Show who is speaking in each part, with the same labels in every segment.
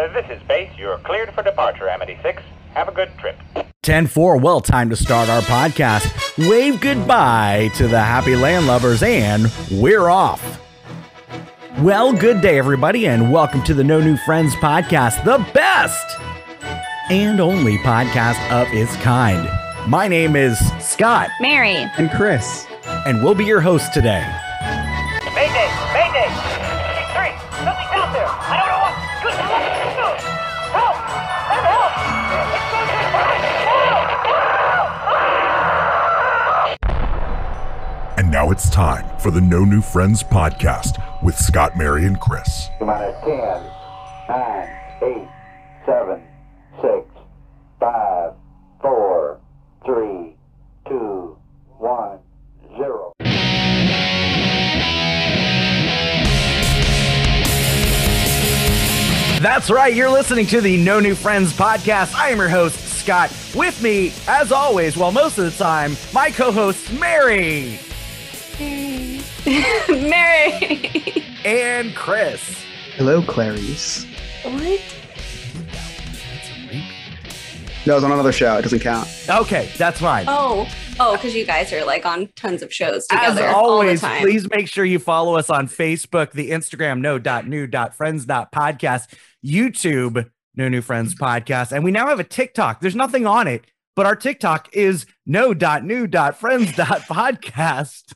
Speaker 1: Uh, this is base. You're cleared for departure, Amity 6. Have a good trip.
Speaker 2: 10 4, well, time to start our podcast. Wave goodbye to the happy land landlubbers, and we're off. Well, good day, everybody, and welcome to the No New Friends podcast, the best and only podcast of its kind. My name is Scott,
Speaker 3: Mary.
Speaker 4: and Chris.
Speaker 2: and we'll be your host today.
Speaker 1: Mayday!
Speaker 5: Now it's time for the No New Friends podcast with Scott, Mary, and Chris.
Speaker 6: minus 10, 9, 8, 7, 6, 5, 4, 3, 2, 1, 0.
Speaker 2: That's right. You're listening to the No New Friends podcast. I am your host, Scott. With me, as always, well, most of the time, my co host, Mary
Speaker 3: Mary.
Speaker 2: and Chris.
Speaker 4: Hello, Clarice.
Speaker 3: what?
Speaker 4: No, it's on another show. It doesn't count.
Speaker 2: Okay, that's fine.
Speaker 3: Oh, oh, because you guys are like on tons of shows
Speaker 2: As
Speaker 3: together
Speaker 2: always,
Speaker 3: all the time.
Speaker 2: please make sure you follow us on Facebook, the Instagram, no.new.friends.podcast, YouTube, No New Friends Podcast. And we now have a TikTok. There's nothing on it, but our TikTok is no.new.friends.podcast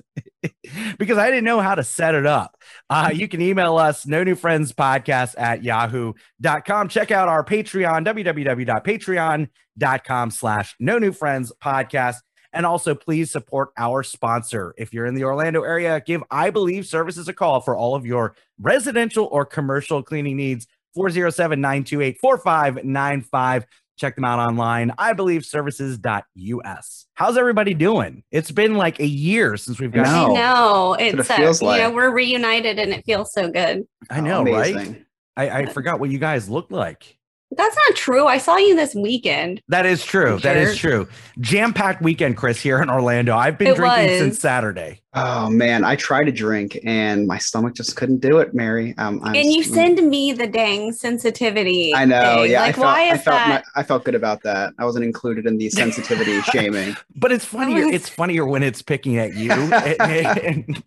Speaker 2: because I didn't know how to set it up. Uh, you can email us, no new friends podcast at yahoo.com. Check out our Patreon, www.patreon.com slash no new friends podcast. And also, please support our sponsor. If you're in the Orlando area, give I Believe Services a call for all of your residential or commercial cleaning needs. 407 928 4595. Check them out online. I believe services.us. How's everybody doing? It's been like a year since we've got.
Speaker 4: I
Speaker 3: I
Speaker 4: know.
Speaker 3: know. It's
Speaker 4: it
Speaker 3: uh,
Speaker 4: feels
Speaker 3: you know,
Speaker 4: like.
Speaker 3: we're reunited and it feels so good.
Speaker 2: I know, right? I, I forgot what you guys look like.
Speaker 3: That's not true. I saw you this weekend.
Speaker 2: That is true. That is true. Jam packed weekend, Chris, here in Orlando. I've been
Speaker 3: It
Speaker 2: drinking
Speaker 3: was.
Speaker 2: since Saturday.
Speaker 4: Oh man, I tried to drink and my stomach just couldn't do it, Mary. Um, I'm,
Speaker 3: and you send me the dang sensitivity.
Speaker 4: I know.
Speaker 3: thing.
Speaker 4: Yeah,
Speaker 3: Like,
Speaker 4: I felt.
Speaker 3: why
Speaker 4: I felt.
Speaker 3: that?
Speaker 4: My, I felt good about that. I wasn't included in the sensitivity shaming.
Speaker 2: But it's funnier.
Speaker 3: was-
Speaker 2: It's funnier when it's picking at you. and- and-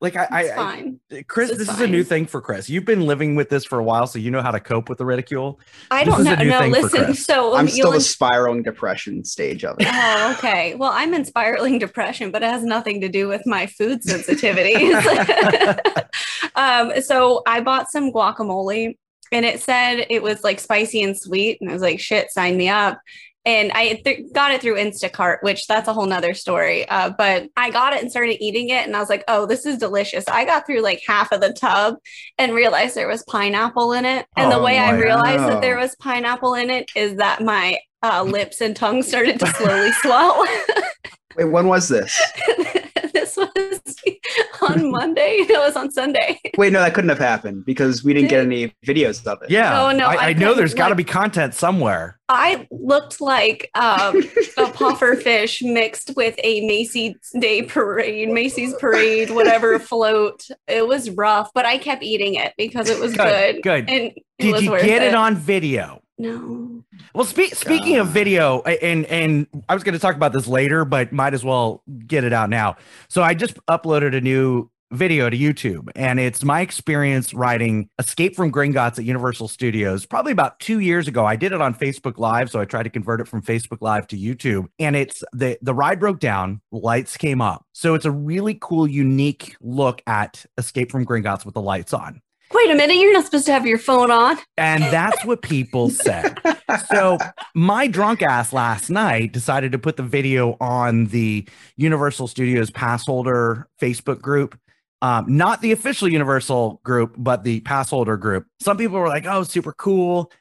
Speaker 2: like I, I,
Speaker 3: it's
Speaker 2: I
Speaker 3: fine.
Speaker 2: Chris,
Speaker 3: It's
Speaker 2: this is a new thing for Chris. You've been living with this for a while, so you know how to cope with the ridicule.
Speaker 3: I
Speaker 2: this
Speaker 3: don't
Speaker 2: is
Speaker 3: know. No, listen. So
Speaker 4: I'm
Speaker 3: you'll
Speaker 4: still the spiraling depression stage of it.
Speaker 3: Oh, okay. Well, I'm in spiraling depression, but it has nothing to do with my food sensitivity. um, so I bought some guacamole and it said it was like spicy and sweet. And I was like, shit, sign me up. And I th- got it through Instacart, which that's a whole nother story. Uh, but I got it and started eating it. And I was like, oh, this is delicious. I got through like half of the tub and realized there was pineapple in it. And the
Speaker 2: Oh,
Speaker 3: way I realized that there was pineapple in it is that my uh, lips and tongue started to slowly swell.
Speaker 4: Wait, when was this?
Speaker 3: this was on Monday. It was on Sunday.
Speaker 4: Wait, no, that couldn't have happened because we didn't get any videos of it.
Speaker 2: Yeah.
Speaker 3: No, no,
Speaker 2: I,
Speaker 3: I
Speaker 2: I know
Speaker 3: couldn't,
Speaker 2: there's got to be content somewhere.
Speaker 3: I looked like um, a puffer fish mixed with a Macy's Day Parade, Macy's Parade, whatever float. It was rough, but I kept eating it because it was
Speaker 2: Good,
Speaker 3: good.
Speaker 2: good.
Speaker 3: And it
Speaker 2: Did
Speaker 3: was
Speaker 2: you
Speaker 3: worth
Speaker 2: get it
Speaker 3: it
Speaker 2: on video?
Speaker 3: No.
Speaker 2: Well, spe- speaking of video, and and I was going to talk about this later, but might as well get it out now. So I just uploaded a new video to YouTube, and it's my experience writing Escape from Gringotts at Universal Studios. Probably about two years ago, I did it on Facebook Live, so I tried to convert it from Facebook Live to YouTube. And it's the the ride broke down, lights came up, so it's a really cool, unique look at Escape from Gringotts with the lights on.
Speaker 3: Wait a minute, you're not supposed to have your phone on.
Speaker 2: And that's what people said. So my drunk ass last night decided to put the video on the Universal Studios pass holder Facebook group. Um, not the official Universal group, but the pass holder group. Some people were like, "Oh, super cool."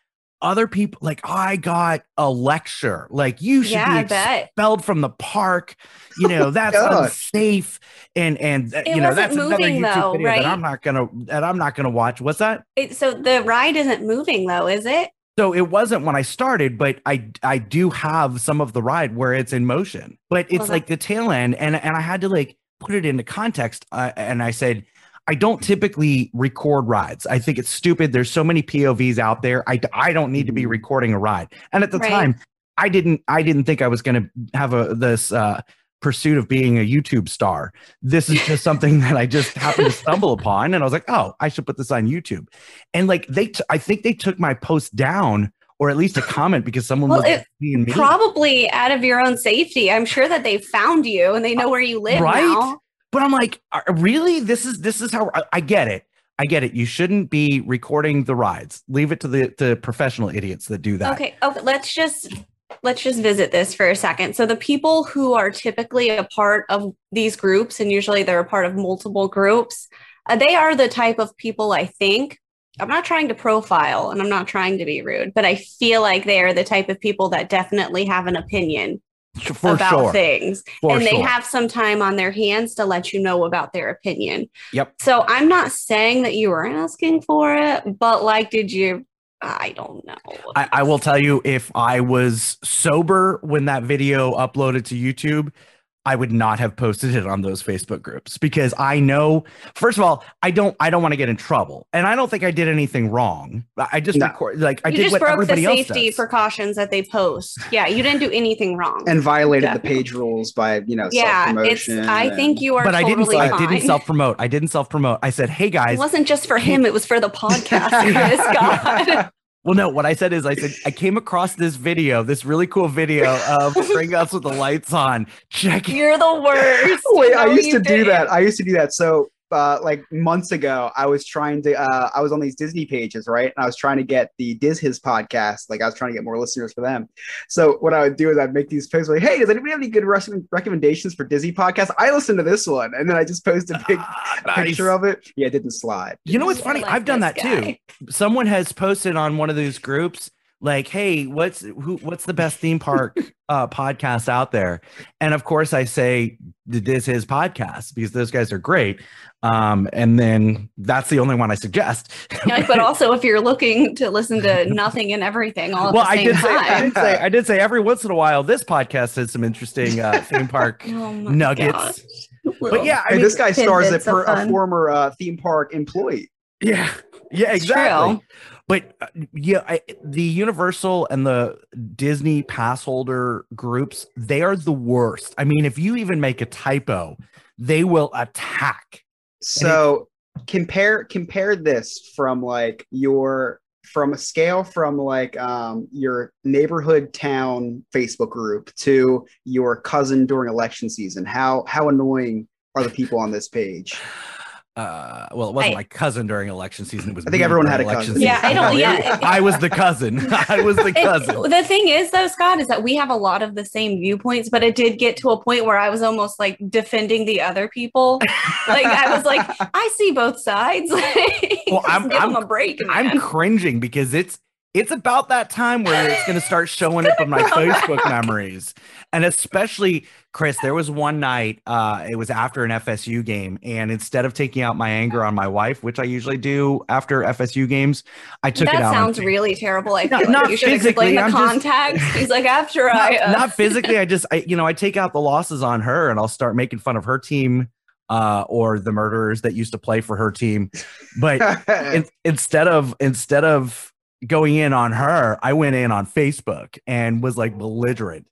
Speaker 2: Other people like, I got a lecture. Like, you should
Speaker 3: Yeah,
Speaker 2: be
Speaker 3: bet.
Speaker 2: expelled from the park. You know, that's
Speaker 4: God.
Speaker 2: unsafe. And and uh,
Speaker 3: It
Speaker 2: you know,
Speaker 3: wasn't
Speaker 2: that's another YouTube
Speaker 3: though,
Speaker 2: video
Speaker 3: right?
Speaker 2: that I'm not gonna that I'm not gonna watch. What's that?
Speaker 3: It, so the ride isn't moving though, is it?
Speaker 2: So it wasn't when I started, but I I do have some of the ride where it's in motion, but it's
Speaker 3: Well,
Speaker 2: like the tail end, and and I had to like put it into context, uh, and I said. I don't typically record rides. I think it's stupid. There's so many POVs out there. I, I don't need to be
Speaker 4: Mhm.
Speaker 2: recording a ride. And at the
Speaker 3: Right.
Speaker 2: time, I didn't I didn't think I was going to have a this uh, pursuit of being a YouTube star. This is just something that I just happened to stumble upon, and I was like, oh, I should put this on YouTube. And like they, t- I think they took my post down or at least a comment because someone
Speaker 3: Well,
Speaker 2: was
Speaker 3: it
Speaker 2: being.
Speaker 3: Probably out of your own safety. I'm sure that they found you and they know where you live
Speaker 2: Right?
Speaker 3: now.
Speaker 2: But I'm like, really? This is this is how I, I get it. I get it. You shouldn't be recording the rides. Leave it to the the professional idiots that do that.
Speaker 3: Okay, okay, let's just let's just visit this for a second. So the people who are typically a part of these groups and usually they're a part of multiple groups, uh, they are the type of people I think I'm not trying to profile and I'm not trying to be rude, but I feel like they are the type of people that definitely have an opinion
Speaker 2: For
Speaker 3: about
Speaker 2: sure.
Speaker 3: things.
Speaker 2: For
Speaker 3: and they
Speaker 2: sure.
Speaker 3: have some time on their hands to let you know about their opinion.
Speaker 2: Yep.
Speaker 3: So I'm not saying that you were asking for it, but like, did you? I don't know.
Speaker 2: I, I will tell you, if I was sober when that video uploaded to YouTube, I would not have posted it on those Facebook groups because I know. First of all, I don't. I don't want to get in trouble, and I don't think I did anything wrong. I I just
Speaker 4: No.
Speaker 2: record like I
Speaker 3: you
Speaker 2: did
Speaker 3: just
Speaker 2: what
Speaker 3: broke the
Speaker 2: everybody else
Speaker 3: safety precautions that they post. Yeah, you didn't do anything wrong.
Speaker 4: and violated the page rules by you know
Speaker 3: yeah, it's.
Speaker 4: self-promotion
Speaker 3: I think you are
Speaker 2: but I didn't.
Speaker 3: totally
Speaker 2: I didn't self promote. I didn't self promote. I said, "Hey guys.
Speaker 3: it wasn't just for him; it was for the podcast. Chris God.
Speaker 2: Well, no. What I said is, I said I came across this video, this really cool video of Gringotts with the lights on. Check it.
Speaker 3: You're the worst.
Speaker 4: Wait, I used to do
Speaker 3: didn't.
Speaker 4: that. I used to do that. So, uh, like months ago, I was trying to. Uh, I was on these Disney pages, right? And I was trying to get the Diz His podcast. Like, I was trying to get more listeners for them. So, what I would do is I'd make these posts like, "Hey, does anybody have any good rec- recommendations for Disney podcasts? I listen to this one," and then I just post a big
Speaker 2: Ah, nice.
Speaker 4: picture of it. Yeah, it didn't slide.
Speaker 2: You know what's
Speaker 3: I
Speaker 2: funny?
Speaker 3: like
Speaker 2: I've done
Speaker 3: this
Speaker 2: that too. someone has posted on one of those groups like hey what's who what's the best theme park uh podcast out there? And of course i say this is podcast because those guys are great. Um and then that's the only one i suggest.
Speaker 3: Yeah, but also, if you're looking to listen to nothing and everything all at
Speaker 2: well
Speaker 3: the
Speaker 2: i
Speaker 3: same
Speaker 2: did say i
Speaker 3: time,
Speaker 2: did say i did say every once in a while this podcast has some interesting uh theme park
Speaker 3: oh
Speaker 2: nuggets.
Speaker 3: gosh.
Speaker 2: but yeah i
Speaker 4: Hey,
Speaker 2: mean
Speaker 4: this guy stars a,
Speaker 3: tidbits of
Speaker 4: per, a former uh, theme park employee.
Speaker 2: Yeah, yeah,
Speaker 3: It's
Speaker 2: exactly. But uh, yeah, I, the Universal and the Disney pass holder groups, they are the worst. I mean, if you even make a typo, they will attack.
Speaker 4: So compare compare this from like your from a scale from like um your neighborhood town Facebook group to your cousin during election season. How how annoying are the people on this page?
Speaker 2: Uh, well, it wasn't
Speaker 3: I-
Speaker 2: my cousin during election season. It was
Speaker 4: I think everyone had a
Speaker 2: election
Speaker 4: cousin.
Speaker 3: Yeah, I don't-
Speaker 2: season.
Speaker 3: yeah.
Speaker 2: I was the cousin. I was the
Speaker 3: And
Speaker 2: cousin.
Speaker 3: the thing is, though, Scott, is that we have a lot of the same viewpoints, but it did get to a point where I was almost like defending the other people. like I was like, I see both sides.
Speaker 2: Well, I'm-
Speaker 3: give
Speaker 2: I'm-
Speaker 3: them a break, man.
Speaker 2: I'm cringing because it's it's about that time where it's going to start showing up in my Facebook memories. And especially Chris, there was one night uh it was after an FSU game and instead of taking out my anger on my wife, which I usually do after FSU games, I took
Speaker 3: that
Speaker 2: it out on
Speaker 3: sounds really terrible. I
Speaker 2: No,
Speaker 3: feel like
Speaker 2: not
Speaker 3: you should
Speaker 2: physically,
Speaker 3: explain the
Speaker 2: I'm just-
Speaker 3: context. He's like, after I,
Speaker 2: not,
Speaker 3: uh,
Speaker 2: not physically, I just I you know, I take out the losses on her and I'll start making fun of her team uh or the murderers that used to play for her team. But in, instead of instead of going in on her, I went in on Facebook and was like belligerent.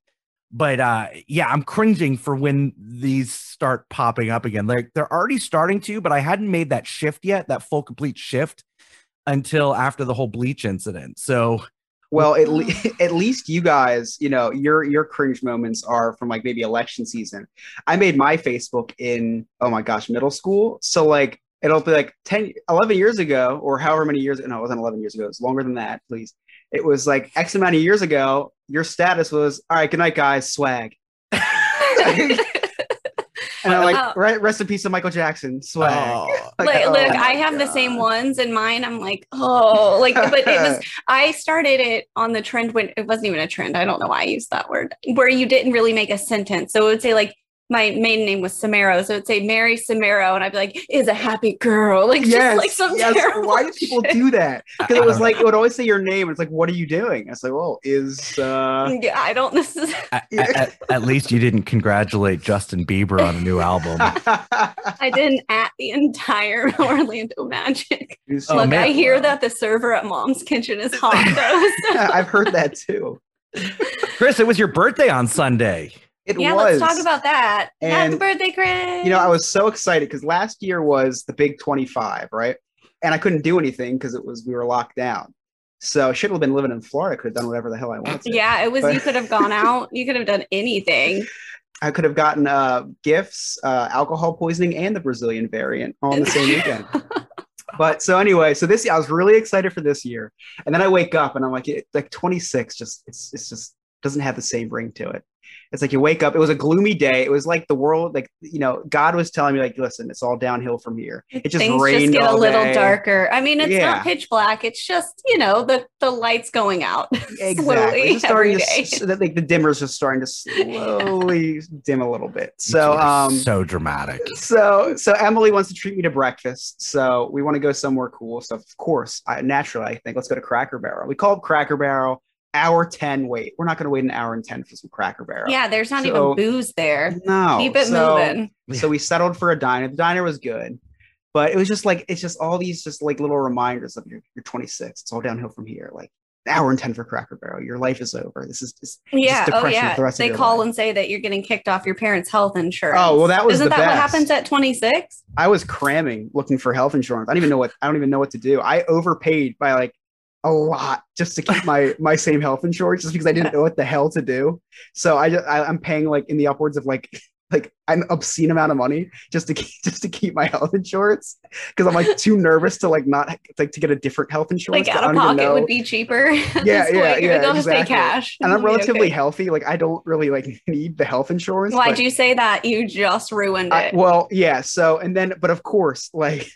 Speaker 2: But uh yeah, I'm cringing for when these start popping up again. Like they're already starting to, but I hadn't made that shift yet, that full complete shift until after the whole bleach incident. So
Speaker 4: well, at, le- at least you guys, you know, your your cringe moments are from like maybe election season. I made my Facebook in oh my gosh, middle school. So like it'll be like 10 11 years ago or however many years no, it wasn't 11 years ago. It's longer than that, please. It was like X amount of years ago, your status was all right, good night guys, swag. And I'm like,
Speaker 3: Oh.
Speaker 4: "Re- rest in peace to Michael Jackson, swag.
Speaker 2: oh,
Speaker 4: Like,
Speaker 3: look,
Speaker 4: oh
Speaker 3: look, I have the same ones in mine. I'm like, oh, like, but it was, I started it on the trend when it wasn't even a trend. I don't know why I used that word, where you didn't really make a sentence. So it would say, like, my maiden name was Samero, so it'd say Mary Samero, and I'd be like, "Is a happy girl," like just like some
Speaker 4: yes. Why do people
Speaker 3: shit.
Speaker 4: do that? Because it was like it would always say your name. It's like, what are you doing? I was like, well, is uh
Speaker 3: Yeah, I don't. This is.
Speaker 2: At, at- at least you didn't congratulate Justin Bieber on a new album.
Speaker 3: I didn't at the entire Orlando Magic.
Speaker 2: Oh,
Speaker 3: Look,
Speaker 2: man.
Speaker 3: I hear that the server at Mom's Kitchen is hot though. so-
Speaker 4: I've heard that too.
Speaker 2: Chris, it was your birthday on Sunday.
Speaker 4: It
Speaker 3: yeah,
Speaker 4: was.
Speaker 3: let's talk about that. Happy
Speaker 4: And,
Speaker 3: birthday, Chris.
Speaker 4: You know, I was so excited because last year was the big 25, right? And I couldn't do anything because it was we were locked down. So I should have been living in Florida. Could have done whatever the hell I wanted. to.
Speaker 3: Yeah, it was.
Speaker 4: But-
Speaker 3: you could have gone out. You could have done anything.
Speaker 4: I could have gotten uh, gifts, uh, alcohol poisoning, and the Brazilian variant all in the same weekend. But so anyway, so this year, I was really excited for this year, and then I wake up and I'm like, it, like 26, just it's it's just doesn't have the same ring to it. It's like you wake up. It was a gloomy day. It was like the world, like you know, God was telling me, like, listen, it's all downhill from here. It just
Speaker 3: Things
Speaker 4: rained
Speaker 3: just get a little
Speaker 4: day.
Speaker 3: darker. I mean, it's
Speaker 4: Yeah.
Speaker 3: not pitch black. It's just you know the the lights going out
Speaker 4: Exactly.
Speaker 3: slowly
Speaker 4: just starting to, so that, like the dimmer's just starting to slowly dim a little bit. So um,
Speaker 2: so dramatic.
Speaker 4: so so Emily wants to treat me to breakfast. So we want to go somewhere cool. So of course, I, naturally, I think let's go to Cracker Barrel. We called Cracker Barrel. Hour ten wait. We're not going to wait an hour and ten for some Cracker Barrel.
Speaker 3: Yeah, there's not
Speaker 4: So-
Speaker 3: even booze there.
Speaker 4: No.
Speaker 3: Keep it
Speaker 4: so,
Speaker 3: moving.
Speaker 4: So we settled for a diner. The diner was good, but it was just like it's just all these just like little reminders of you're, you're 26. It's all downhill from here. Like hour and ten for Cracker Barrel. Your life is over. This is just
Speaker 3: Yeah. Oh
Speaker 4: depression
Speaker 3: yeah.
Speaker 4: for the rest
Speaker 3: They
Speaker 4: your
Speaker 3: call
Speaker 4: life.
Speaker 3: and say that you're getting kicked off your parents' health insurance.
Speaker 4: Oh, well, that was
Speaker 3: Isn't
Speaker 4: the
Speaker 3: that what happens at 26?
Speaker 4: I was cramming looking for health insurance. I don't even know what I don't even know what to do. I overpaid by like a lot just to keep my my same health insurance just because I didn't know what the hell to do. So I just I, I'm paying like in the upwards of like like an obscene amount of money just to keep just to keep my health insurance because I'm like too nervous to like not like to get a different health insurance.
Speaker 3: Like out of pocket would be cheaper.
Speaker 4: Yeah,
Speaker 3: this
Speaker 4: yeah,
Speaker 3: point.
Speaker 4: yeah,
Speaker 3: They'll just pay
Speaker 4: exactly.
Speaker 3: cash.
Speaker 4: and I'm relatively
Speaker 3: okay.
Speaker 4: healthy. Like I don't really like need the health insurance.
Speaker 3: Why'd you say that? You just ruined
Speaker 4: I,
Speaker 3: it.
Speaker 4: well, yeah. So, and then, but of course, like,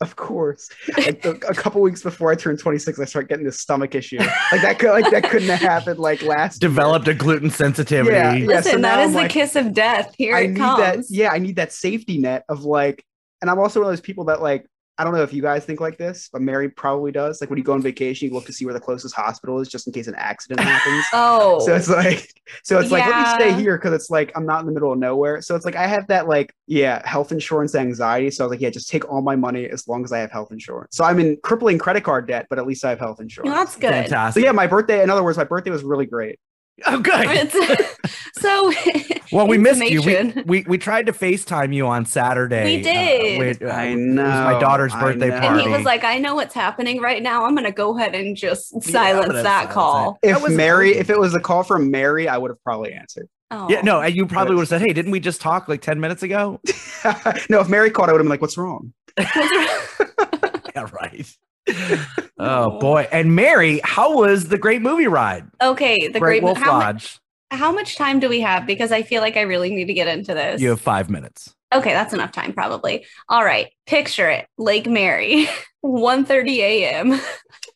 Speaker 4: of course, like a, a couple weeks before I turned 26, I started getting this stomach issue. Like that could, like that couldn't have happened like last. year.
Speaker 2: Developed a gluten sensitivity.
Speaker 4: Yeah, yeah.
Speaker 3: Listen,
Speaker 4: so
Speaker 3: that
Speaker 4: now
Speaker 3: is
Speaker 4: I'm
Speaker 3: the
Speaker 4: like,
Speaker 3: kiss of death. Here
Speaker 4: I
Speaker 3: it
Speaker 4: need
Speaker 3: comes.
Speaker 4: that. Yeah, I need that safety net of like, and I'm also one of those people that like. I don't know if you guys think like this, but Mary probably does. Like when you go on vacation, you look to see where the closest hospital is, just in case an accident happens.
Speaker 3: Oh,
Speaker 4: So it's like, so it's like, let me stay here because it's like I'm not in the middle of nowhere. So it's like I have that like, yeah, health insurance anxiety. So I was like, yeah, just take all my money as long as I have health insurance. So I'm in crippling credit card debt, but at least I have health insurance.
Speaker 3: Well, that's good. Fantastic.
Speaker 4: So
Speaker 2: Fantastic.
Speaker 4: yeah, my birthday. In other words, my birthday was really great.
Speaker 2: Oh, good.
Speaker 3: It's- so
Speaker 2: Well, we missed you. We, we we tried to FaceTime you on Saturday.
Speaker 3: We did.
Speaker 2: with- uh,
Speaker 4: I
Speaker 2: It was my daughter's birthday party.
Speaker 3: and he was like, I know what's happening right now. I'm gonna go ahead and just silence
Speaker 2: gonna
Speaker 3: that
Speaker 2: silence
Speaker 3: call.
Speaker 2: it.
Speaker 4: If
Speaker 2: That was
Speaker 4: Mary,
Speaker 2: amazing.
Speaker 4: if it was a call from Mary, I would have probably answered.
Speaker 3: Oh.
Speaker 2: yeah, no, and you probably would have said, "Hey, didn't we just talk like ten minutes ago?"
Speaker 4: no, if Mary called, I would have been like, "What's wrong?"
Speaker 2: yeah, right. Oh boy! And Mary, how was the great movie ride?
Speaker 3: okay, the
Speaker 2: Great
Speaker 3: great.
Speaker 2: Wolf
Speaker 3: how, mu-
Speaker 2: Lodge.
Speaker 3: how much time do we have? Because I feel like I really need to get into this.
Speaker 2: You have five minutes.
Speaker 3: Okay, that's enough time probably. All right, picture it. Lake Mary, 1:30 a.m.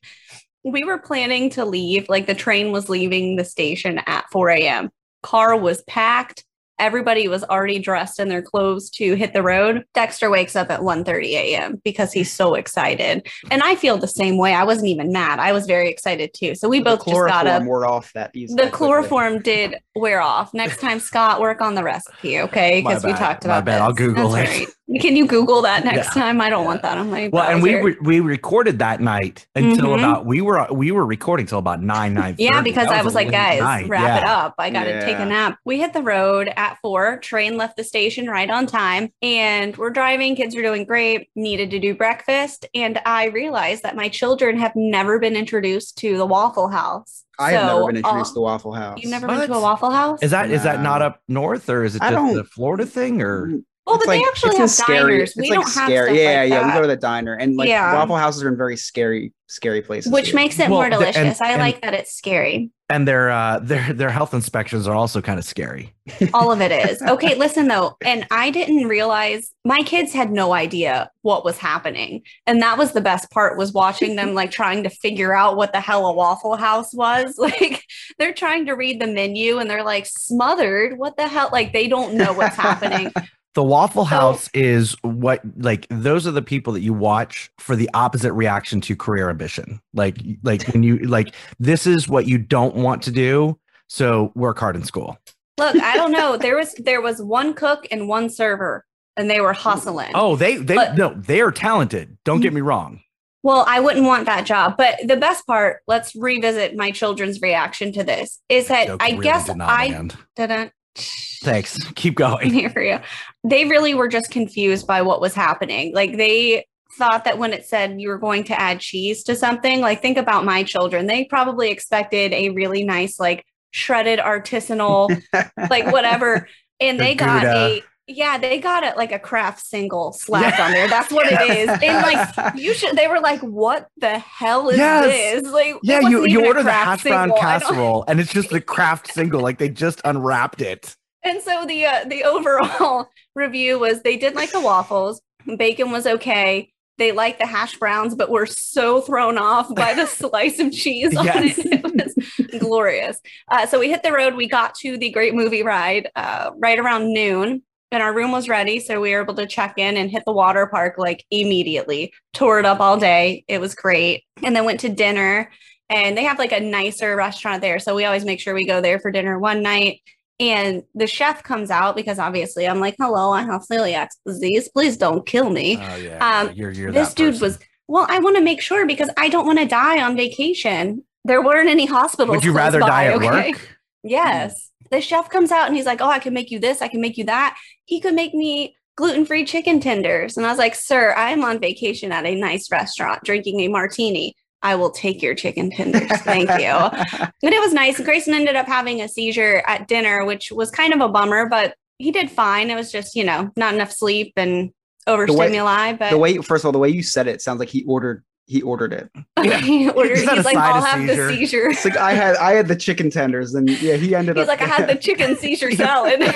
Speaker 3: we were planning to leave, like the train was leaving the station at 4 a.m. Car was packed. Everybody was already dressed in their clothes to hit the road. Dexter wakes up at 1:30 a.m. because he's so excited. And I feel the same way. I wasn't even mad. I was very excited too. So we
Speaker 4: The
Speaker 3: both just got up.
Speaker 4: chloroform wore off that easy.
Speaker 3: The
Speaker 4: that quickly.
Speaker 3: chloroform did wear off. Next time, Scott, work on the recipe, okay? Because we
Speaker 2: bad.
Speaker 3: talked
Speaker 2: My
Speaker 3: about
Speaker 2: bad.
Speaker 3: this.
Speaker 2: I'll Google
Speaker 3: That's
Speaker 2: it.
Speaker 3: right. Can you Google that next
Speaker 2: Yeah.
Speaker 3: time? I don't
Speaker 2: Yeah.
Speaker 3: want that on my
Speaker 2: Well, and we re- we recorded that night until
Speaker 3: Mhm.
Speaker 2: about we were we were recording till about nine nine.
Speaker 3: yeah, because I was like, guys, wrap it up. I got to take a nap. We hit the road at four. Train left the station right on time, and we're driving. Kids are doing great. Needed to do breakfast, and I realized that my children have never been introduced to the Waffle House.
Speaker 4: I have never been introduced
Speaker 3: uh,
Speaker 4: to the Waffle House.
Speaker 3: You've never been to a Waffle House?
Speaker 2: Is that is that not up north or is it
Speaker 4: I
Speaker 2: just
Speaker 4: don't-
Speaker 2: a Florida thing or?
Speaker 3: Oh,
Speaker 4: It's
Speaker 3: but they
Speaker 4: like-
Speaker 3: actually
Speaker 4: it's
Speaker 3: have
Speaker 4: scary.
Speaker 3: diners.
Speaker 4: It's
Speaker 3: We
Speaker 4: like
Speaker 3: don't have
Speaker 4: scary.
Speaker 3: stuff
Speaker 4: yeah,
Speaker 3: like
Speaker 4: yeah. We go to the diner, and like
Speaker 3: Yeah.
Speaker 4: Waffle Houses are in very scary, scary places.
Speaker 3: which
Speaker 4: here.
Speaker 3: makes it
Speaker 2: Well,
Speaker 3: more
Speaker 2: the- and-
Speaker 3: delicious. I
Speaker 2: and-
Speaker 3: like that it's scary.
Speaker 2: and their uh their their health inspections are also kind of scary.
Speaker 3: All of it is. Okay, listen though, and I didn't realize my kids had no idea what was happening. And that was the best part was watching them like trying to figure out what the hell a Waffle House was. Like they're trying to read the menu and they're like smothered. What the hell? Like they don't know what's happening.
Speaker 2: The Waffle House is what like those are the people that you watch for the opposite reaction to career ambition. Like like when you like this is what you don't want to do, so work hard in school.
Speaker 3: Look, I don't know. There was there was one cook and one server and they were hustling.
Speaker 2: Oh, they they
Speaker 3: But-
Speaker 2: no, they are talented. Don't get mm. me wrong.
Speaker 3: Well, I wouldn't want that job. But the best part, let's revisit my children's reaction to this, is that I
Speaker 2: really
Speaker 3: guess
Speaker 2: did
Speaker 3: I didn't.
Speaker 2: Thanks. Keep going.
Speaker 3: here for you. They really were just confused by what was happening. Like they thought that when it said you were going to add cheese to something, like think about my children. They probably expected a really nice, like shredded artisanal, like whatever. And
Speaker 2: The
Speaker 3: they got
Speaker 2: Gouda.
Speaker 3: a yeah, they got it like a Kraft single slapped on there. That's what it is. And like you should they were like, what the hell is
Speaker 2: Yes.
Speaker 3: this? Like
Speaker 2: Yeah, you you order the hash brown. Casserole and it's just the Kraft single. Like they just unwrapped it.
Speaker 3: And so the uh, the overall review was they did like the waffles. Bacon was okay. They liked the hash browns, but were so thrown off by the slice of cheese on
Speaker 2: Yes.
Speaker 3: it. It was glorious. Uh, so we hit the road. We got to the Great Movie Ride uh, right around noon, and our room was ready. So we were able to check in and hit the water park like immediately. Toured up all day. It was great, and then went to dinner. And they have like a nicer restaurant there, so we always make sure we go there for dinner one night. And the chef comes out because obviously I'm like, hello, I have celiac disease. Please don't kill me.
Speaker 2: Oh yeah.
Speaker 3: Um,
Speaker 2: you're, you're
Speaker 3: this dude
Speaker 2: person.
Speaker 3: was, well, I want to make sure because I don't want to die on vacation. There weren't any hospitals.
Speaker 2: Would you rather
Speaker 3: by,
Speaker 2: die at
Speaker 3: okay?
Speaker 2: work?
Speaker 3: Yes. The chef comes out and he's like, oh, I can make you this. I can make you that. He could make me gluten free chicken tenders. And I was like, sir, I'm on vacation at a nice restaurant drinking a martini. I will take your chicken tenders. Thank you. And it was nice. Grayson ended up having a seizure at dinner, which was kind of a bummer, but he did fine. It was just, you know, not enough sleep and overstimuli. but
Speaker 4: the way, first of all, the way you said it sounds like he ordered he ordered it.
Speaker 3: he ordered,
Speaker 2: He's
Speaker 3: he's like, I'll
Speaker 2: of
Speaker 3: have
Speaker 2: seizure."
Speaker 3: the seizure.
Speaker 4: It's like I had I had the chicken tenders, and yeah, he ended
Speaker 3: He's
Speaker 4: up.
Speaker 3: like, I had the chicken seizure salad. no,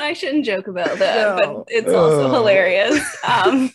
Speaker 3: I shouldn't joke about that,
Speaker 4: No.
Speaker 3: but it's also
Speaker 4: Ugh.
Speaker 3: hilarious. Um,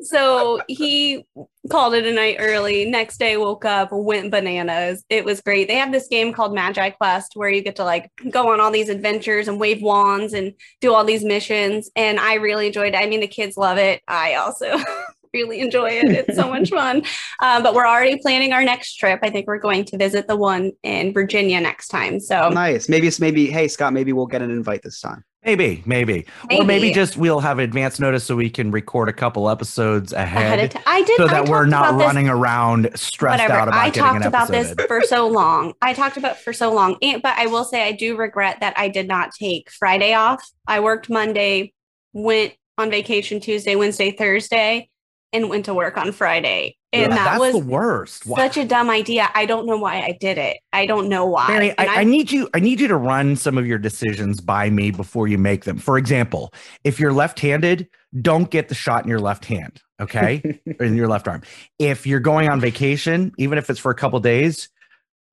Speaker 3: so he called it a night early. Next day, woke up, went bananas. It was great. They have this game called Magi Quest where you get to like go on all these adventures and wave wands and do all these missions. And I really enjoyed it. I mean, the kids love it. I also. really enjoy it it's so much fun um, but we're already planning our next trip i think we're going to visit the one in virginia next time so
Speaker 4: nice. Maybe it's maybe. Hey Scott, maybe we'll get an invite this time.
Speaker 2: Maybe, maybe, or maybe
Speaker 3: Maybe.
Speaker 2: just we'll have advance notice so we can record a couple episodes ahead,
Speaker 3: ahead of time. I did
Speaker 2: so
Speaker 3: I
Speaker 2: that we're not
Speaker 3: about this-
Speaker 2: running around stressed
Speaker 3: whatever.
Speaker 2: out about
Speaker 3: I
Speaker 2: getting
Speaker 3: talked about this
Speaker 2: episode.
Speaker 3: for so long. I talked about it for so long. And, but I will say I do regret that I did not take Friday off. I worked Monday, went on vacation Tuesday, Wednesday, Thursday, and went to work on Friday. And
Speaker 2: Yeah,
Speaker 3: that
Speaker 2: that's
Speaker 3: was
Speaker 2: the worst. Why-
Speaker 3: such a dumb idea. I don't know why I did it. I don't know why.
Speaker 2: Mary, I, I need you. I need you to run some of your decisions by me before you make them. For example, if you're left-handed, don't get the shot in your left hand. Okay, in your left arm. If you're going on vacation, even if it's for a couple days,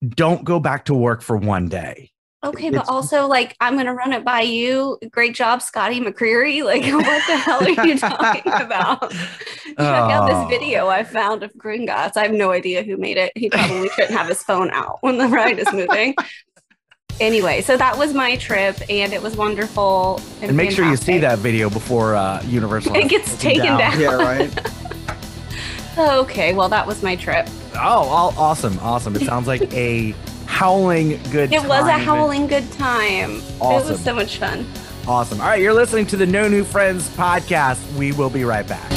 Speaker 2: don't go back to work for one day.
Speaker 3: Okay, but also like I'm gonna run it by you. Great job, Scotty McCreery. Like, what the hell are you talking about? Check out this video I found of Gringotts. I have no idea who made it. He probably shouldn't have his phone out when the ride is moving. anyway, so that was my trip, and it was wonderful.
Speaker 2: And make sure you see that video before uh, Universal.
Speaker 3: It gets taken down.
Speaker 4: Yeah, right.
Speaker 3: Okay, well, that was my trip.
Speaker 2: Oh, all, awesome, awesome! It sounds like a howling good.
Speaker 3: It was a howling good time. It was so much fun.
Speaker 2: Awesome. All right, you're listening to the No New Friends podcast. We will be right back.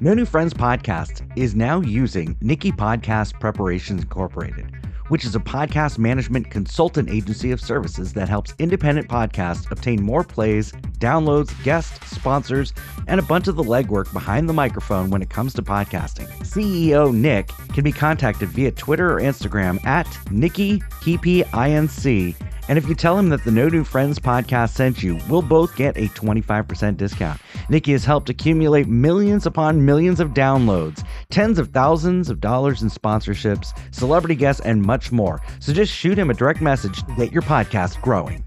Speaker 2: No New Friends podcast is now using Nikki Podcast Preparations Incorporated, which is a podcast management consultant agency of services that helps independent podcasts obtain more plays downloads, guests, sponsors, and a bunch of the legwork behind the microphone when it comes to podcasting. CEO Nick can be contacted via Twitter or Instagram at Nikki. And if you tell him that the No New Friends podcast sent you, we'll both get a 25% discount. Nikki has helped accumulate millions upon millions of downloads, tens of thousands of dollars in sponsorships, celebrity guests, and much more. So just shoot him a direct message to get your podcast growing.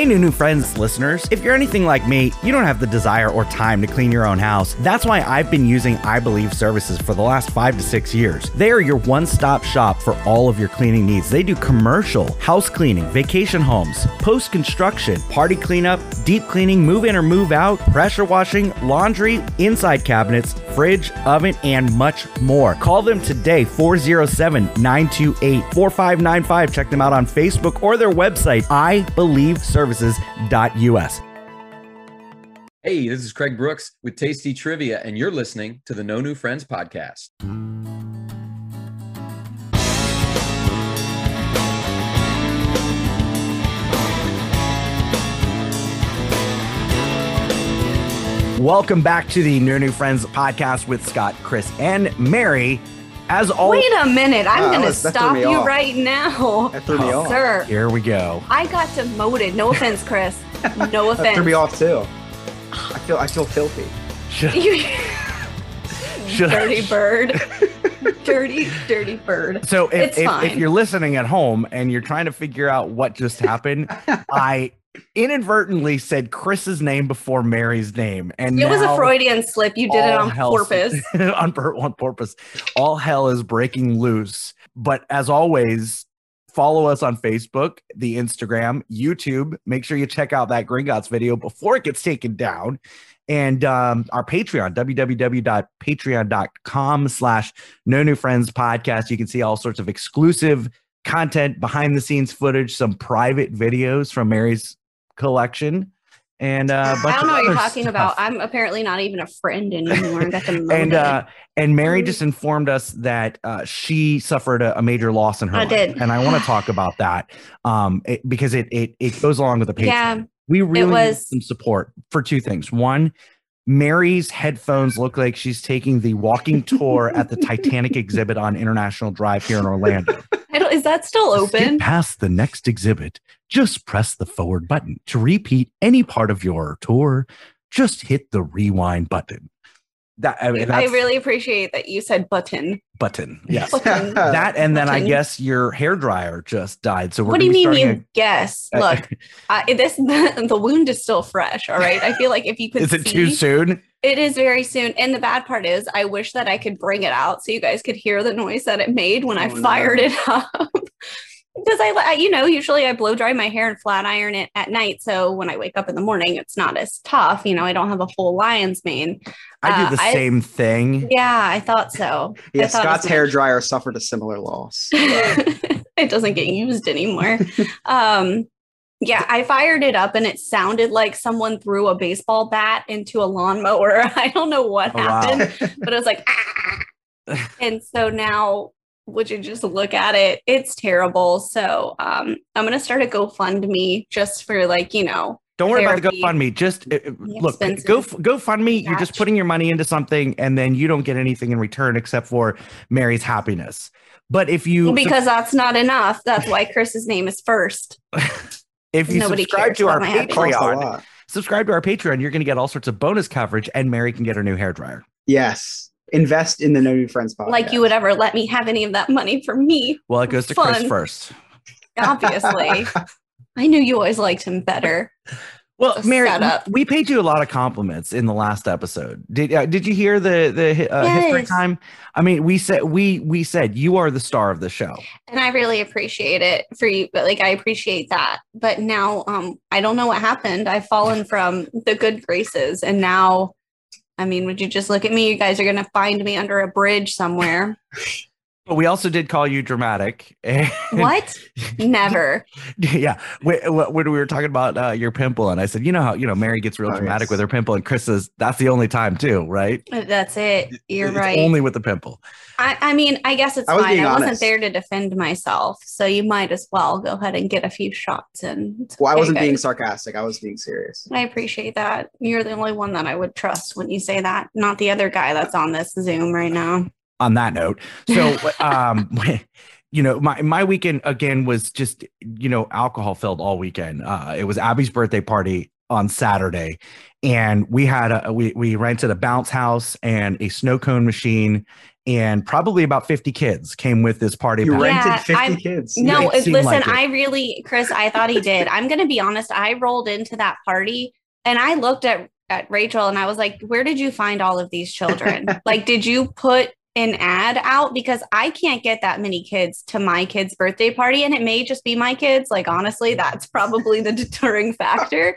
Speaker 2: Hey, new new friends, listeners. If you're anything like me, you don't have the desire or time to clean your own house. That's why I've been using I Believe services for the last five to six years. They are your one stop shop for all of your cleaning needs. They do commercial, house cleaning, vacation homes, post construction, party cleanup, deep cleaning, move in or move out, pressure washing, laundry, inside cabinets, fridge, oven, and much more. Call them today, 407 928 4595. Check them out on Facebook or their website, ibelieveservices.us.
Speaker 7: Hey, this is Craig Brooks with Tasty Trivia, and you're listening to the No New Friends podcast.
Speaker 2: Welcome back to the No New Friends podcast with Scott, Chris, and Mary. As always,
Speaker 3: Wait a minute. I'm
Speaker 4: uh, that
Speaker 3: going to
Speaker 4: was- that threw
Speaker 3: stop you
Speaker 4: off.
Speaker 3: right now.
Speaker 4: That threw me oh, off.
Speaker 3: Sir,
Speaker 2: here we go.
Speaker 3: I got demoted. No offense, Chris. No offense.
Speaker 4: that threw me off too. I feel I feel filthy.
Speaker 3: You dirty bird. dirty, dirty bird.
Speaker 2: So if, if, if you're listening at home and you're trying to figure out what just happened, I inadvertently said Chris's name before Mary's name, and
Speaker 3: It was a Freudian slip. You did it on purpose.
Speaker 2: on on purpose. All hell is breaking loose. But as always, follow us on Facebook, the Instagram, YouTube. Make sure you check out that Gringotts video before it gets taken down. And um, our Patreon, www.patreon.com slash no new friends podcast. You can see all sorts of exclusive content, behind the scenes footage, some private videos from Mary's collection. And uh, a bunch
Speaker 3: I don't know what you're talking
Speaker 2: stuff.
Speaker 3: about. I'm apparently not even a friend anymore. I got demoted.
Speaker 2: and uh and mary
Speaker 3: Mm.
Speaker 2: just informed us that uh she suffered a, a major loss in her
Speaker 3: I
Speaker 2: life.
Speaker 3: did.
Speaker 2: and i want to talk about that um it, because it, it it goes along with the patreon
Speaker 3: Yeah,
Speaker 2: we really need
Speaker 3: was-
Speaker 2: some support for two things one mary's headphones look like she's taking the walking tour at the titanic exhibit on international drive here in orlando
Speaker 3: I don't, is that still
Speaker 2: To
Speaker 3: open?
Speaker 2: Skip past the next exhibit, just press the forward button. To repeat any part of your tour, just hit the rewind button. That I, mean,
Speaker 3: I really appreciate that you said button.
Speaker 2: button. Yes.
Speaker 3: Button.
Speaker 2: that and then I guess your hair dryer just died. So we're
Speaker 3: what do you mean you
Speaker 2: starting
Speaker 3: guess?
Speaker 2: a-
Speaker 3: Look, I, this the wound is still fresh. All right. I feel like if you could
Speaker 2: is it
Speaker 3: see,
Speaker 2: too soon?
Speaker 3: it is very soon. And the bad part is, I wish that I could bring it out so you guys could hear the noise that it made when I
Speaker 4: Oh, no.
Speaker 3: fired it up. Because I, I, you know, usually I blow dry my hair and flat iron it at night. So when I wake up in the morning, it's not as tough. You know, I don't have a full lion's mane.
Speaker 2: I
Speaker 3: Uh,
Speaker 2: do the
Speaker 3: I-
Speaker 2: same thing.
Speaker 3: Yeah, I thought so.
Speaker 4: Yeah,
Speaker 3: thought
Speaker 4: Scott's hair dryer suffered a similar loss.
Speaker 3: it doesn't get used anymore. um, yeah, I fired it up and it sounded like someone threw a baseball bat into a lawnmower. I don't know what
Speaker 2: Oh, wow.
Speaker 3: happened, but it was like, "Ah." and so now would you just look at it? It's terrible. So um, I'm gonna start a GoFundMe just for like you know
Speaker 2: Don't worry about the GoFundMe. Just uh, uh, look,
Speaker 3: expenses.
Speaker 2: go GoFundMe. You're just putting your money into something, and then you don't get anything in return except for Mary's happiness. But if you
Speaker 3: because that's not enough. That's why Chris's name is first.
Speaker 2: if you
Speaker 3: nobody
Speaker 2: subscribe to our
Speaker 3: about my happiness.
Speaker 4: Cost a
Speaker 2: Patreon, subscribe to our Patreon, you're going to get all sorts of bonus coverage, and Mary can get her new hair dryer.
Speaker 4: Yes. Invest in the No New Friends podcast.
Speaker 3: Like you would ever let me have any of that money for me.
Speaker 2: Well, it goes to Chris first.
Speaker 3: Obviously, I knew you always liked him better.
Speaker 2: Well,
Speaker 3: Just
Speaker 2: Mary,
Speaker 3: shut
Speaker 2: we paid you a lot of compliments in the last episode. Did uh, did you hear the the uh, history time? I mean, we said we we said you are the star of the show.
Speaker 3: and I really appreciate it for you. But like, I appreciate that. But now, um, I don't know what happened. I've fallen from the good graces, and now, I mean, would you just look at me? You guys are gonna find me under a bridge somewhere.
Speaker 2: But we also did call you dramatic.
Speaker 3: What? Never.
Speaker 2: yeah. When, when we were talking about uh, your pimple, and I said, you know how you know Mary gets real
Speaker 4: Oh,
Speaker 2: dramatic
Speaker 4: yes.
Speaker 2: with her pimple, and Chris says that's the only time too, right?
Speaker 3: That's it. You're
Speaker 2: It's
Speaker 3: right.
Speaker 2: Only with the pimple.
Speaker 3: I, I mean, I guess it's
Speaker 4: I was
Speaker 3: fine.
Speaker 4: being
Speaker 3: I wasn't there to defend myself, so you might as well go ahead and get a few shots in. It's
Speaker 4: Well, I wasn't being sarcastic. I was being serious.
Speaker 3: I appreciate that. You're the only one that I would trust when you say that, not the other guy that's on this Zoom right now.
Speaker 2: On that note so um you know my my weekend again was just you know alcohol filled all weekend uh it was abby's birthday party on saturday and we had a we we rented a bounce house and a snow cone machine and probably about 50 kids came with this party
Speaker 4: You
Speaker 2: pack.
Speaker 3: Yeah,
Speaker 4: rented 50
Speaker 3: I'm-
Speaker 4: kids.
Speaker 3: No,
Speaker 2: It
Speaker 3: listen,
Speaker 2: like it.
Speaker 3: I really, Chris, I thought he did. I'm going to be honest. I rolled into that party and I looked at, at Rachel and I was like, where did you find all of these children? like, did you put an ad out? Because I can't get that many kids to my kid's birthday party. And it may just be my kids. Like, honestly, that's probably the deterring factor.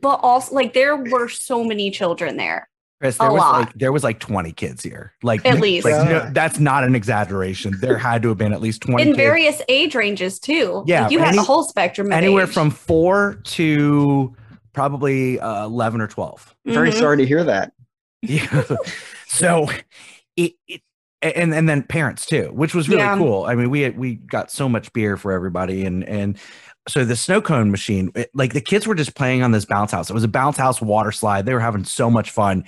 Speaker 3: But also, like, there were so many children there.
Speaker 2: Chris,
Speaker 3: a
Speaker 2: there was
Speaker 3: lot.
Speaker 2: like there was like 20 kids here like
Speaker 3: At least.
Speaker 2: like, no,
Speaker 4: Yeah.
Speaker 2: that's not an exaggeration there had to have been at least 20
Speaker 3: In
Speaker 2: kids.
Speaker 3: various age ranges, too.
Speaker 2: Yeah,
Speaker 3: Like, you had
Speaker 2: any-
Speaker 3: the whole spectrum of
Speaker 2: anywhere
Speaker 3: age.
Speaker 2: from four to probably uh, 11 or 12
Speaker 4: Very
Speaker 3: Mhm.
Speaker 4: sorry to hear that.
Speaker 2: Yeah. so it, it and and then parents too, which was really
Speaker 3: Yeah.
Speaker 2: cool. I mean, we had, we got so much beer for everybody, and and so the snow cone machine, it- like the kids were just playing on this bounce house. It was a bounce house water slide. They were having so much fun.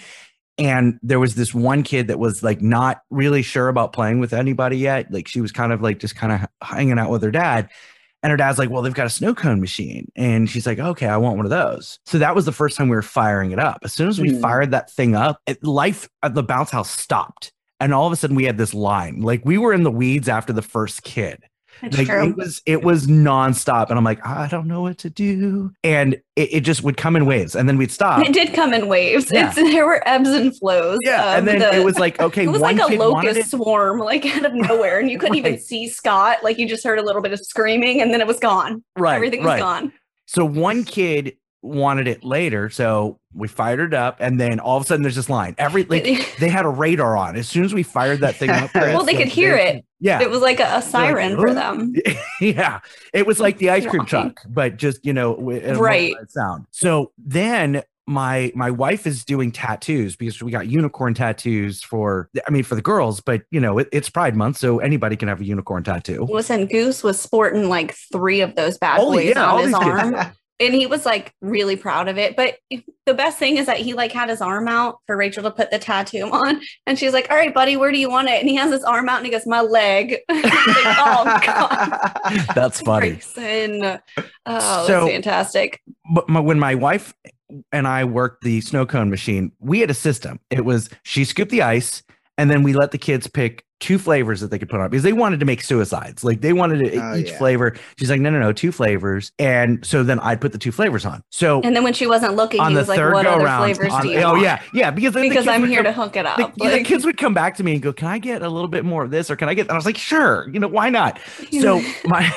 Speaker 2: And there was this one kid that was like not really sure about playing with anybody yet. Like she was kind of like just kind of hanging out with her dad. And her dad's like, Well, they've got a snow cone machine. And she's like, Okay, I want one of those. So that was the first time we were firing it up. As soon as we
Speaker 4: Mhm.
Speaker 2: fired that thing up, it, life at the bounce house stopped. And all of a sudden we had this line. Like we were in the weeds after the first kid. Like
Speaker 3: true.
Speaker 2: it was it was nonstop. And I'm like, I don't know what to do. And it, it just would come in waves. And then we'd stop.
Speaker 3: It did come in waves.
Speaker 2: Yeah.
Speaker 3: It's, there were ebbs and flows.
Speaker 2: Yeah. And then
Speaker 3: the-
Speaker 2: it was like, okay,
Speaker 3: it was
Speaker 2: one
Speaker 3: like a locust swarm, like out of nowhere, and you couldn't even see Scott. Like you just heard a little bit of screaming, and then it was gone.
Speaker 2: Right.
Speaker 3: Everything was
Speaker 2: right.
Speaker 3: gone.
Speaker 2: So one kid wanted it later. So we fired it up. And then all of a sudden there's this line. Every like they had a radar on. As soon as we fired that thing up, Chris,
Speaker 3: Well, they could
Speaker 2: like,
Speaker 3: hear it.
Speaker 2: Yeah.
Speaker 3: It was like a, a siren for them.
Speaker 2: yeah, it was like the ice cream truck, but just you know,
Speaker 3: Right.
Speaker 2: sound. So then my my wife is doing tattoos because we got unicorn tattoos for I mean for the girls, but you know it, it's Pride Month, so anybody can have a unicorn tattoo.
Speaker 3: Listen, Goose was sporting like three of those bad
Speaker 2: the-
Speaker 3: boys
Speaker 2: yeah,
Speaker 3: on his arm, and he was like really proud of it. But the best thing is that he like had his arm out for Rachel to put the tattoo on, and she's like, "All right, buddy, where do you want it?" And he has his arm out, and he goes, "My leg." Like, oh God.
Speaker 2: That's funny.
Speaker 3: Grayson. Oh,
Speaker 2: So-
Speaker 3: that's fantastic.
Speaker 2: but my, when my wife and I worked the snow cone machine, we had a system. It was she scooped the ice, and then we let the kids pick two flavors that they could put on because they wanted to make suicides. Like they wanted to,
Speaker 4: Oh,
Speaker 2: each
Speaker 4: yeah.
Speaker 2: flavor. She's like, no, no, no, two flavors. And so then I'd put the two flavors on. So
Speaker 3: And then when she wasn't looking,
Speaker 2: on
Speaker 3: he
Speaker 2: the
Speaker 3: was like,
Speaker 2: third
Speaker 3: "What
Speaker 2: go
Speaker 3: other
Speaker 2: round,
Speaker 3: flavors
Speaker 2: on-
Speaker 3: do you
Speaker 2: oh
Speaker 3: want?"
Speaker 2: yeah, yeah, because then the
Speaker 3: because I'm here
Speaker 2: come-
Speaker 3: to hook it up.
Speaker 2: the, the kids would come back to me and go, "Can I get a little bit more of this, or can I get?" And I was like, "Sure, you know, why not?" So my,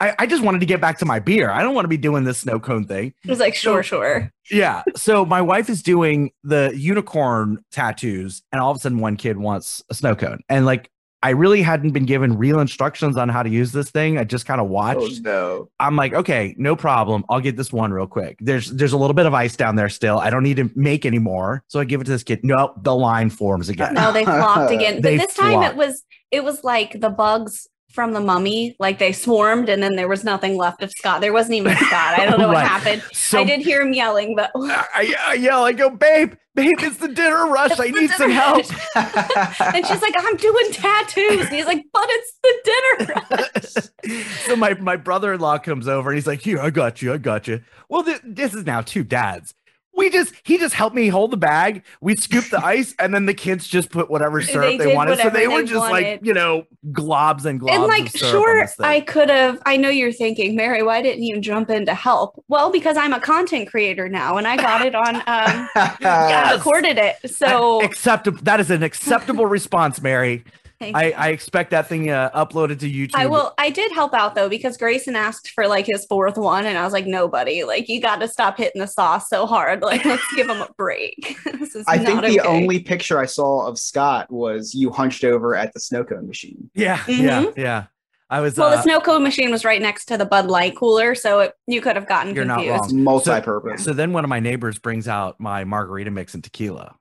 Speaker 2: I, I just wanted to get back to my beer. I don't want to be doing this snow cone thing.
Speaker 3: It was like, sure,
Speaker 2: So-
Speaker 3: sure.
Speaker 2: Yeah. So my wife is doing the unicorn tattoos, and all of a sudden, one kid wants a snow cone, and like. I really hadn't been given real instructions on how to use this thing. I just kind of
Speaker 4: oh
Speaker 2: watched.
Speaker 4: no.
Speaker 2: I'm like, okay, no problem. I'll get this one real quick. There's there's a little bit of ice down there still. I don't need to make any more. So I give it to this kid. No, the line forms again.
Speaker 3: No, they flopped again. But
Speaker 2: They
Speaker 3: this time it was it was like the bugs from the mummy, like they swarmed and then there was nothing left of Scott. There wasn't even Scott. I don't know what happened.
Speaker 2: So
Speaker 3: I did hear him yelling, but
Speaker 2: I, I yell, I go, babe, babe, it's the dinner rush. I
Speaker 3: It's the
Speaker 2: need some help.
Speaker 3: and she's like, I'm doing tattoos. And he's like, but it's the dinner.
Speaker 2: Rush so my, my brother-in-law comes over and he's like, here, I got you. I got you. Well, th- this is now two dads. We just, he just helped me hold the bag. We scooped the ice and then the kids just put whatever syrup
Speaker 3: They
Speaker 2: they, wanted. So they were
Speaker 3: they
Speaker 2: just like, you know, globs and globs
Speaker 3: and like, sure. I could have. I know you're thinking, Mary, why didn't you jump in to help? Well, because I'm a content creator now and I got it on, um, I recorded it. So
Speaker 2: acceptable. That is an acceptable response, Mary.
Speaker 3: Thank
Speaker 2: I. I expect that thing uh, uploaded to YouTube.
Speaker 3: I will. I did help out though because Grayson asked for like his fourth one, and I was like, "Nobody, like you got to stop hitting the sauce so hard. Like, let's give him a break. this is
Speaker 4: I think the
Speaker 3: okay.
Speaker 4: only picture I saw of Scott was you hunched over at the snow cone machine.
Speaker 2: Yeah, yeah,
Speaker 3: Mhm.
Speaker 2: yeah. I was.
Speaker 3: Well,
Speaker 2: uh,
Speaker 3: the snow cone machine was right next to the Bud Light cooler, so it, you could have gotten
Speaker 2: You're not wrong.
Speaker 4: Multi-purpose.
Speaker 2: So then one of my neighbors brings out my margarita mix and tequila.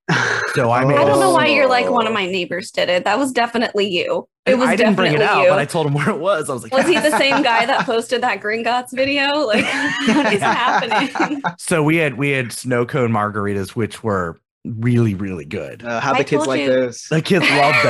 Speaker 2: So I
Speaker 3: I don't know
Speaker 2: Oh.
Speaker 3: why you're like one of my neighbors did it. That was definitely you. It was
Speaker 2: I didn't bring it out,
Speaker 3: you.
Speaker 2: but I told him where it was. I was like,
Speaker 3: was he the same guy that posted that Gringotts video? Like, what is happening?
Speaker 2: so we had we had snow cone margaritas, which were really really good.
Speaker 4: Uh, how
Speaker 3: I
Speaker 4: the kids like
Speaker 3: you.
Speaker 4: those?
Speaker 2: The kids loved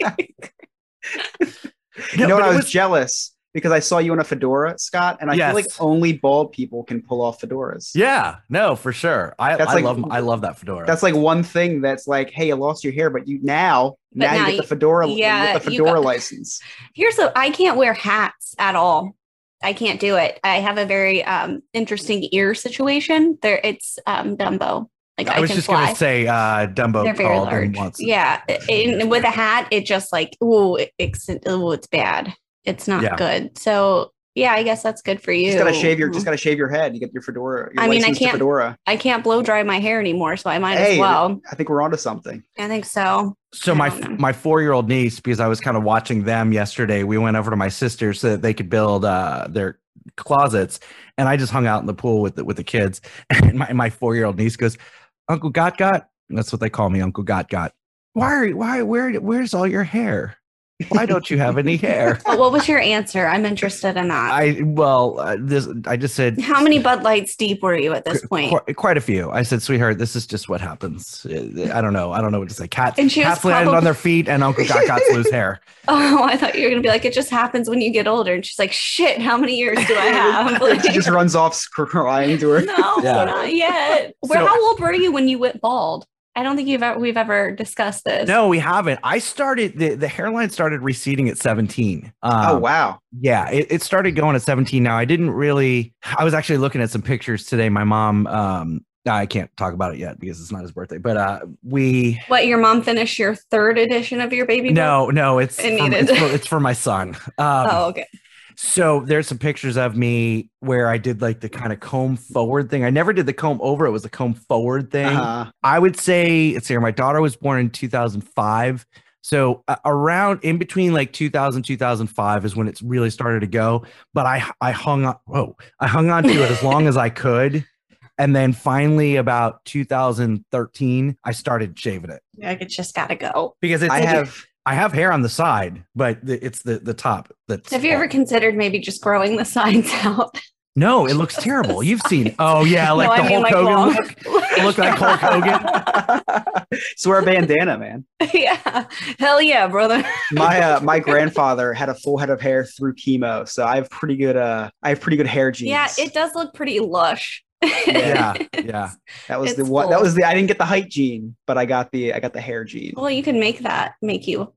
Speaker 2: them.
Speaker 4: You know what? I
Speaker 2: it
Speaker 4: was, jealous because I saw you in a fedora, Scott, and I
Speaker 2: Yes.
Speaker 4: feel like only bald people can pull off fedoras.
Speaker 2: Yeah, no, for sure. I,
Speaker 4: That's
Speaker 2: I
Speaker 4: like-
Speaker 2: love I love that fedora.
Speaker 4: That's like one thing that's like, hey, you lost your hair, but you now
Speaker 3: But
Speaker 4: now,
Speaker 3: now
Speaker 4: you
Speaker 3: you-
Speaker 4: get the fedora,
Speaker 3: yeah,
Speaker 4: with the
Speaker 3: you
Speaker 4: fedora
Speaker 3: got-
Speaker 4: license.
Speaker 3: Here's a I can't wear hats at all. I can't do it. I have a very um interesting ear situation. There it's um Dumbo. Like I,
Speaker 2: I was just
Speaker 3: fly.
Speaker 2: gonna say uh Dumbo
Speaker 3: They're very large. Yeah. And with a hat, it just like, ooh, it, it's, ooh, it's bad. It's not
Speaker 2: Yeah.
Speaker 3: good. So yeah, I guess that's good for you.
Speaker 4: Just gotta shave your just gotta shave your head. You get your fedora. Your
Speaker 3: I mean, I can't-
Speaker 4: fedora.
Speaker 3: I can't blow dry my hair anymore, so I might
Speaker 4: Hey,
Speaker 3: as well.
Speaker 4: I think we're onto something.
Speaker 3: I think so.
Speaker 2: So my
Speaker 3: know.
Speaker 2: my four year old niece, because I was kind of watching them yesterday, we went over to my sister so that they could build uh, their closets, and I just hung out in the pool with the, with the kids. And my my four year old niece goes, "Uncle Got Got," that's what they call me, Uncle Got Got. Why are why where where's all your hair? Why don't you have any hair?
Speaker 3: But what was your answer? I'm interested in that.
Speaker 2: I well, uh, this I just said
Speaker 3: How many Bud Lights deep were you at this point?
Speaker 2: Qu- quite a few. I said, sweetheart, this is just what happens. Uh, I don't know. I don't know what to say. Cats,
Speaker 3: And she was
Speaker 2: cats land on their feet, and Uncle Jack Got Gots lose hair.
Speaker 3: Oh, I thought you were gonna be like, it just happens when you get older. And she's like, shit, how many years do I have? Like,
Speaker 4: she just runs off crying to her.
Speaker 3: no,
Speaker 2: Yeah.
Speaker 3: not yet. Where,
Speaker 2: So-
Speaker 3: how old were you when you went bald? I don't think you've ever, we've ever discussed this.
Speaker 2: No, we haven't. I started the, the hairline started receding at 17. Um,
Speaker 4: oh wow.
Speaker 2: Yeah, it, it started going at 17. Now I didn't really I was actually looking at some pictures today. My mom um I can't talk about it yet because it's not his birthday, but uh we
Speaker 3: What your mom finished your third edition of your baby? book?
Speaker 2: no, no, it's
Speaker 3: It
Speaker 2: for,
Speaker 3: needed-
Speaker 2: it's, for, it's for my son. Um,
Speaker 3: Oh, okay.
Speaker 2: So there's some pictures of me where I did like the kind of comb forward thing. I never did the comb over, it was the comb forward thing.
Speaker 4: Uh-huh.
Speaker 2: I would say, let's see here, my daughter was born in 2005. So uh, around in between like 2000, 2005 is when it's really started to go. But I, I hung on, whoa, I hung on to it as long as I could. And then finally about 2013, I started shaving it
Speaker 3: Like it's just gotta go.
Speaker 2: because it's,
Speaker 4: I have
Speaker 2: I have hair on the side, but the, it's the, the top. That's
Speaker 3: Have you ever considered maybe just growing the sides out?
Speaker 2: No, it looks terrible. You've seen. Oh yeah, like
Speaker 3: No,
Speaker 2: the
Speaker 3: I mean,
Speaker 2: Hulk
Speaker 3: like,
Speaker 2: Hogan
Speaker 3: long.
Speaker 2: look. Look like Hulk Hogan.
Speaker 4: so wear a bandana, man.
Speaker 3: yeah. Hell yeah, brother.
Speaker 4: My uh, my grandfather had a full head of hair through chemo, so I have pretty good uh I have pretty good hair genes.
Speaker 3: Yeah, it does look pretty lush.
Speaker 2: Yeah, yeah.
Speaker 4: that was the
Speaker 3: one.
Speaker 4: what that was the I didn't get the height gene, but I got the I got the hair gene.
Speaker 3: Well, you can make that make you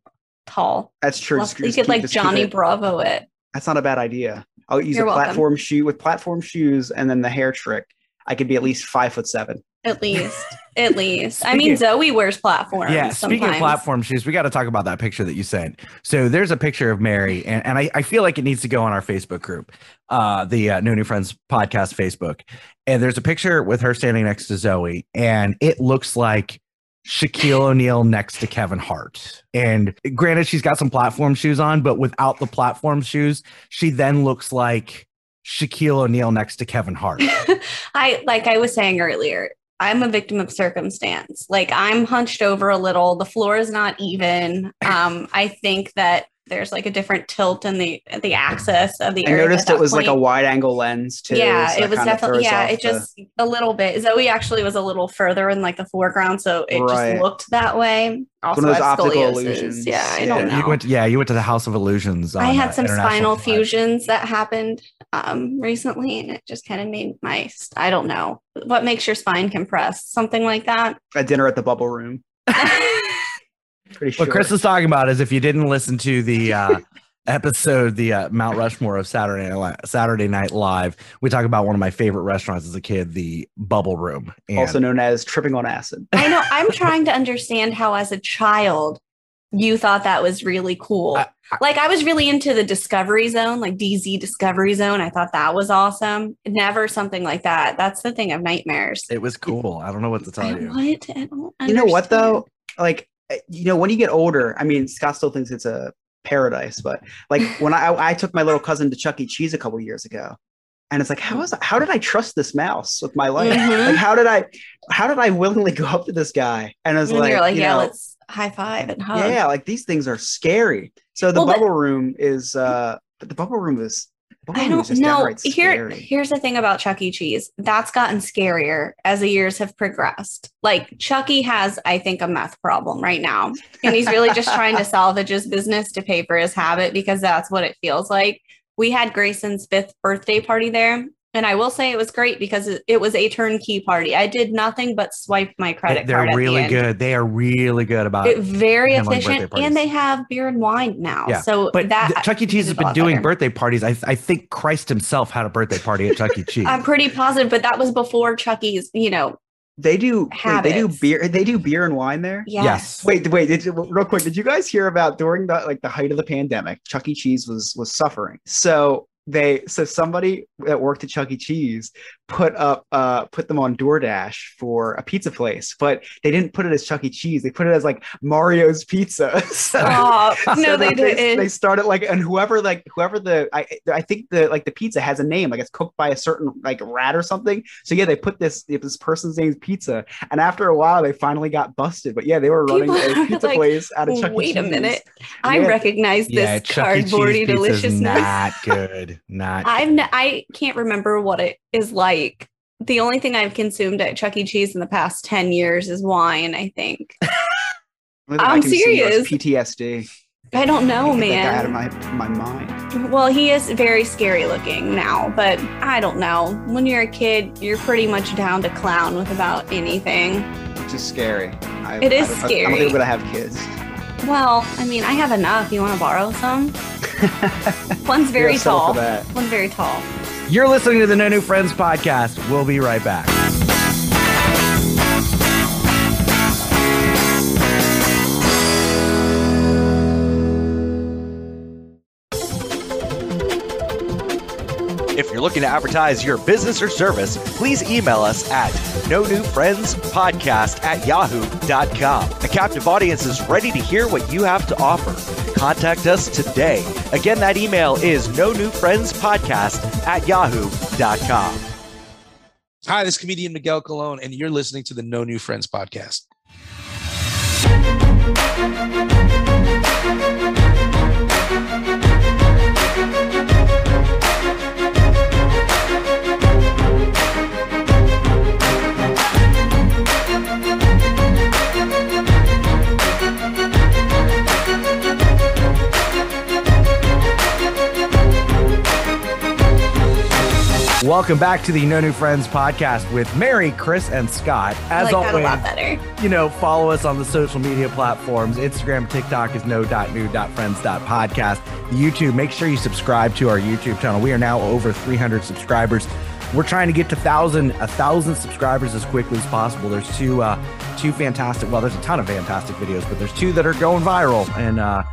Speaker 3: tall.
Speaker 4: That's true.
Speaker 3: You could
Speaker 4: keep-
Speaker 3: like Johnny
Speaker 4: it-
Speaker 3: Bravo it.
Speaker 4: That's not a bad idea. I'll use
Speaker 3: You're
Speaker 4: a
Speaker 3: welcome.
Speaker 4: platform shoe with platform shoes and then the hair trick. I could be at least five foot seven.
Speaker 3: At least. At least. I mean, Zoe wears platforms.
Speaker 2: Yeah, speaking of platform shoes, we got to talk about that picture that you sent. So there's a picture of Mary, and, and I, I feel like it needs to go on our Facebook group, uh, the uh, No New Friends podcast Facebook. And there's a picture with her standing next to Zoe, and it looks like Shaquille O'Neal next to Kevin Hart. And granted, she's got some platform shoes on, but without the platform shoes, she then looks like Shaquille O'Neal next to Kevin Hart.
Speaker 3: I like I was saying earlier, I'm a victim of circumstance. Like I'm hunched over a little, the floor is not even. Um, I think that there's like a different tilt in the the axis of the
Speaker 4: I
Speaker 3: earth
Speaker 4: noticed it
Speaker 3: that
Speaker 4: was like a wide angle lens too.
Speaker 3: yeah,
Speaker 4: so
Speaker 3: it was definitely yeah,
Speaker 4: off
Speaker 3: it
Speaker 4: the-
Speaker 3: just a little bit. Zoe actually was a little further in like the foreground, so it
Speaker 4: Right.
Speaker 3: just looked that way. Also,
Speaker 4: one of those optical
Speaker 3: scoliosis.
Speaker 4: illusions.
Speaker 3: Yeah, I
Speaker 4: Yeah.
Speaker 3: don't know.
Speaker 2: You went, yeah, you went to the House of Illusions.
Speaker 3: I had some
Speaker 2: International
Speaker 3: spinal
Speaker 2: Drive.
Speaker 3: fusions that happened um, recently, and it just kind of made my I don't know what makes your spine compress, something like that.
Speaker 4: a dinner at the bubble room. Pretty sure.
Speaker 2: What Chris is talking about is if you didn't listen to the uh, episode, the uh, Mount Rushmore of Saturday Night, Saturday Night Live, we talk about one of my favorite restaurants as a kid, the Bubble Room. And
Speaker 4: also known as tripping on acid.
Speaker 3: I know. I'm trying to understand how, as a child, you thought that was really cool.
Speaker 2: I-
Speaker 3: like I was really into the Discovery Zone, like DZ Discovery Zone. I thought that was awesome. Never something like that. That's the thing of nightmares.
Speaker 2: It was cool. I don't know what to tell
Speaker 3: I,
Speaker 2: you.
Speaker 3: what? I don't
Speaker 4: You know what though? Like, you know, when you get older, I mean, Scott still thinks it's a paradise, but like when I I took my little cousin to Chuck E. Cheese a couple years ago, and it's like, how is how did I trust this mouse with my life?
Speaker 3: Mhm.
Speaker 4: Like, how did I how did I willingly go up to this guy? And I was
Speaker 3: And
Speaker 4: like,
Speaker 3: like,
Speaker 4: you
Speaker 3: yeah,
Speaker 4: know,
Speaker 3: let's high five and hug.
Speaker 4: yeah, like these things are scary. So the
Speaker 3: Well, but-
Speaker 4: bubble room is uh but the bubble room is bubble
Speaker 3: I don't know. Here, here's the thing about Chuck E. Cheese. That's gotten scarier as the years have progressed. Like Chucky has, I think, a meth problem right now, and he's really just trying to salvage his business to pay for his habit because that's what it feels like. We had Grayson's fifth birthday party there, and I will say it was great because it, it was a turnkey party. I did nothing but swipe my credit card.
Speaker 2: They're
Speaker 3: card. at the
Speaker 2: really
Speaker 3: end.
Speaker 2: good. They are really good about
Speaker 3: It-
Speaker 2: it.
Speaker 3: very efficient, and they have beer and wine now.
Speaker 2: Yeah,
Speaker 3: So
Speaker 2: But
Speaker 3: that
Speaker 2: th- Chuck E. Cheese has been doing
Speaker 3: better.
Speaker 2: birthday parties. I, I think Christ himself had a birthday party at Chuck E. Cheese.
Speaker 3: I'm pretty positive, but that was before Chucky's, you know,
Speaker 4: They do wait, they do beer they do beer and wine there?
Speaker 3: yes.
Speaker 2: Yes.
Speaker 4: Wait, wait, did you, real quick, did you guys hear about during the like the height of the pandemic, Chuck E. Cheese was was suffering. So they so somebody that worked at Chuck E. Cheese put up uh put them on DoorDash for a pizza place, but they didn't put it as Chuck E. Cheese. They put it as like Mario's Pizza. so,
Speaker 3: Oh,
Speaker 4: so
Speaker 3: no, they
Speaker 4: they,
Speaker 3: didn't.
Speaker 4: they started like and whoever like whoever the I I think the like the pizza has a name, like it's cooked by a certain like rat or something. So yeah, they put this this person's name's pizza, and after a while they finally got busted. But yeah, they were running
Speaker 3: People
Speaker 4: a pizza
Speaker 3: like,
Speaker 4: place out of Chuck E. Cheese.
Speaker 3: Wait a
Speaker 4: Cheese.
Speaker 3: minute. I
Speaker 4: Yeah.
Speaker 3: recognize this
Speaker 2: yeah, Chuck E. Cheese
Speaker 3: cardboardy
Speaker 2: pizza's
Speaker 3: deliciousness.
Speaker 2: not good. Not.
Speaker 3: I've
Speaker 2: good.
Speaker 3: n- I can't remember what it is like. The only thing I've consumed at Chuck E. Cheese in the past 10 years is wine, I think.
Speaker 4: Only thing I
Speaker 3: I'm
Speaker 4: see
Speaker 3: serious.
Speaker 4: PTSD.
Speaker 3: I don't know,
Speaker 4: Get that guy out of my my mind.
Speaker 3: Well, he is very scary looking now, but I don't know. When you're a kid, you're pretty much down to clown with about anything.
Speaker 4: Which is scary. I,
Speaker 3: It is
Speaker 4: I, I, I don't
Speaker 3: scary.
Speaker 4: think we're gonna have kids.
Speaker 3: Well, I mean, I have enough. You want to borrow some? One's very tall. One's very tall.
Speaker 2: You're listening to the No New Friends podcast. We'll be right back.
Speaker 8: If you're looking to advertise your business or service, please email us at no new friends podcast at yahoo.com. A captive audience is ready to hear what you have to offer. Contact us today. Again, that email is no new friends podcast at yahoo.com.
Speaker 9: Hi, this is comedian Miguel Colon, and you're listening to the No New Friends podcast.
Speaker 2: Welcome back to the No New Friends podcast with Mary, Chris, and Scott. As
Speaker 3: like
Speaker 2: always, you know, follow us on the social media platforms. Instagram, TikTok is no.new.friends.podcast. YouTube, make sure you subscribe to our YouTube channel. We are now over 300 subscribers. We're trying to get to thousand, a thousand subscribers as quickly as possible. There's two, uh, two fantastic. Well, there's a ton of fantastic videos, but there's two that are going viral, and uh,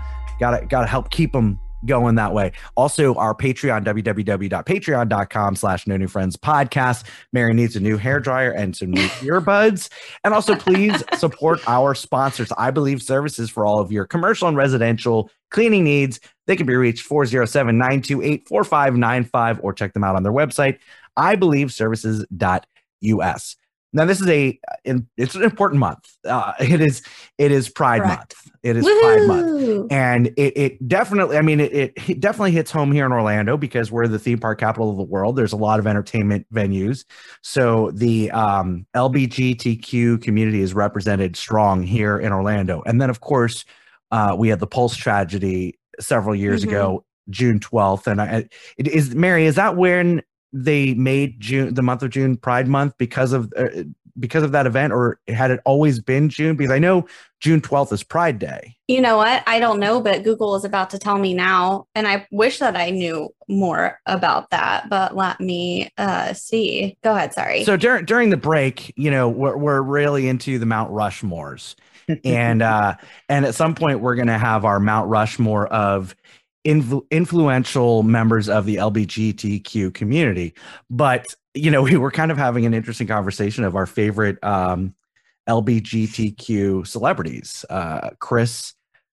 Speaker 2: gotta gotta help keep them going that way. Also, our Patreon, www.patreon.com slash no new friends podcast. Mary needs a new hair dryer and some new earbuds. And also, please support our sponsors, I Believe Services, for all of your commercial and residential cleaning needs. They can be reached 407 928 4595 or check them out on their website, ibelieveservices.us. Now, this is a it's an important month. Uh, it is it is Pride
Speaker 3: Correct.
Speaker 2: Month. It is Pride Month and it, it definitely i mean it, it it definitely hits home here in orlando because we're the theme park capital of the world there's a lot of entertainment venues so the um, lbgtq community is represented strong here in orlando and then of course uh, we had the pulse tragedy several years
Speaker 3: Mhm.
Speaker 2: ago june 12th and I, it is mary is that when they made june the month of june pride month because of uh, because of that event, or had it always been June? Because I know June 12th is Pride Day.
Speaker 3: You know what? I don't know, but Google is about to tell me now. And I wish that I knew more about that, but let me uh, see. Go ahead. Sorry.
Speaker 2: So during during the break, you know, we're, we're really into the Mount Rushmores. and uh and at some point we're gonna have our Mount Rushmore of influ- influential members of the LGBTQ community. But you know, we were kind of having an interesting conversation of our favorite um LGBTQ celebrities. Uh Chris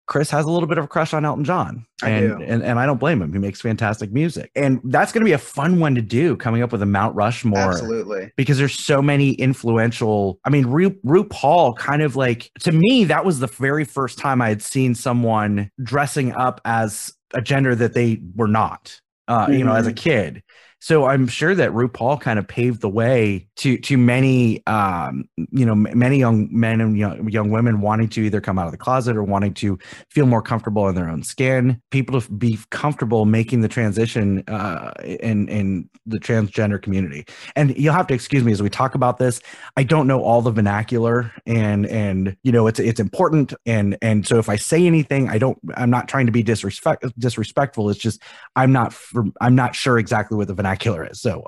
Speaker 2: Chris has a little bit of a crush on Elton John. And, and and I don't blame him. He makes fantastic music. And that's gonna be a fun one to do, coming up with a Mount Rushmore
Speaker 4: Absolutely.
Speaker 2: because there's so many influential. I mean, Ru, RuPaul kind of like to me that was the very first time I had seen someone dressing up as a gender that they were not. Uh, You know, as a kid. So I'm sure that RuPaul kind of paved the way to to many, um, you know, many young men and young, young women wanting to either come out of the closet or wanting to feel more comfortable in their own skin. People to be comfortable making the transition uh, in in the transgender community. And you'll have to excuse me as we talk about this. I don't know all the vernacular and and you know it's it's important. And and so if i say anything i don't i'm not trying to be disrespect disrespectful. It's just i'm not i'm not sure exactly what the vernacular is so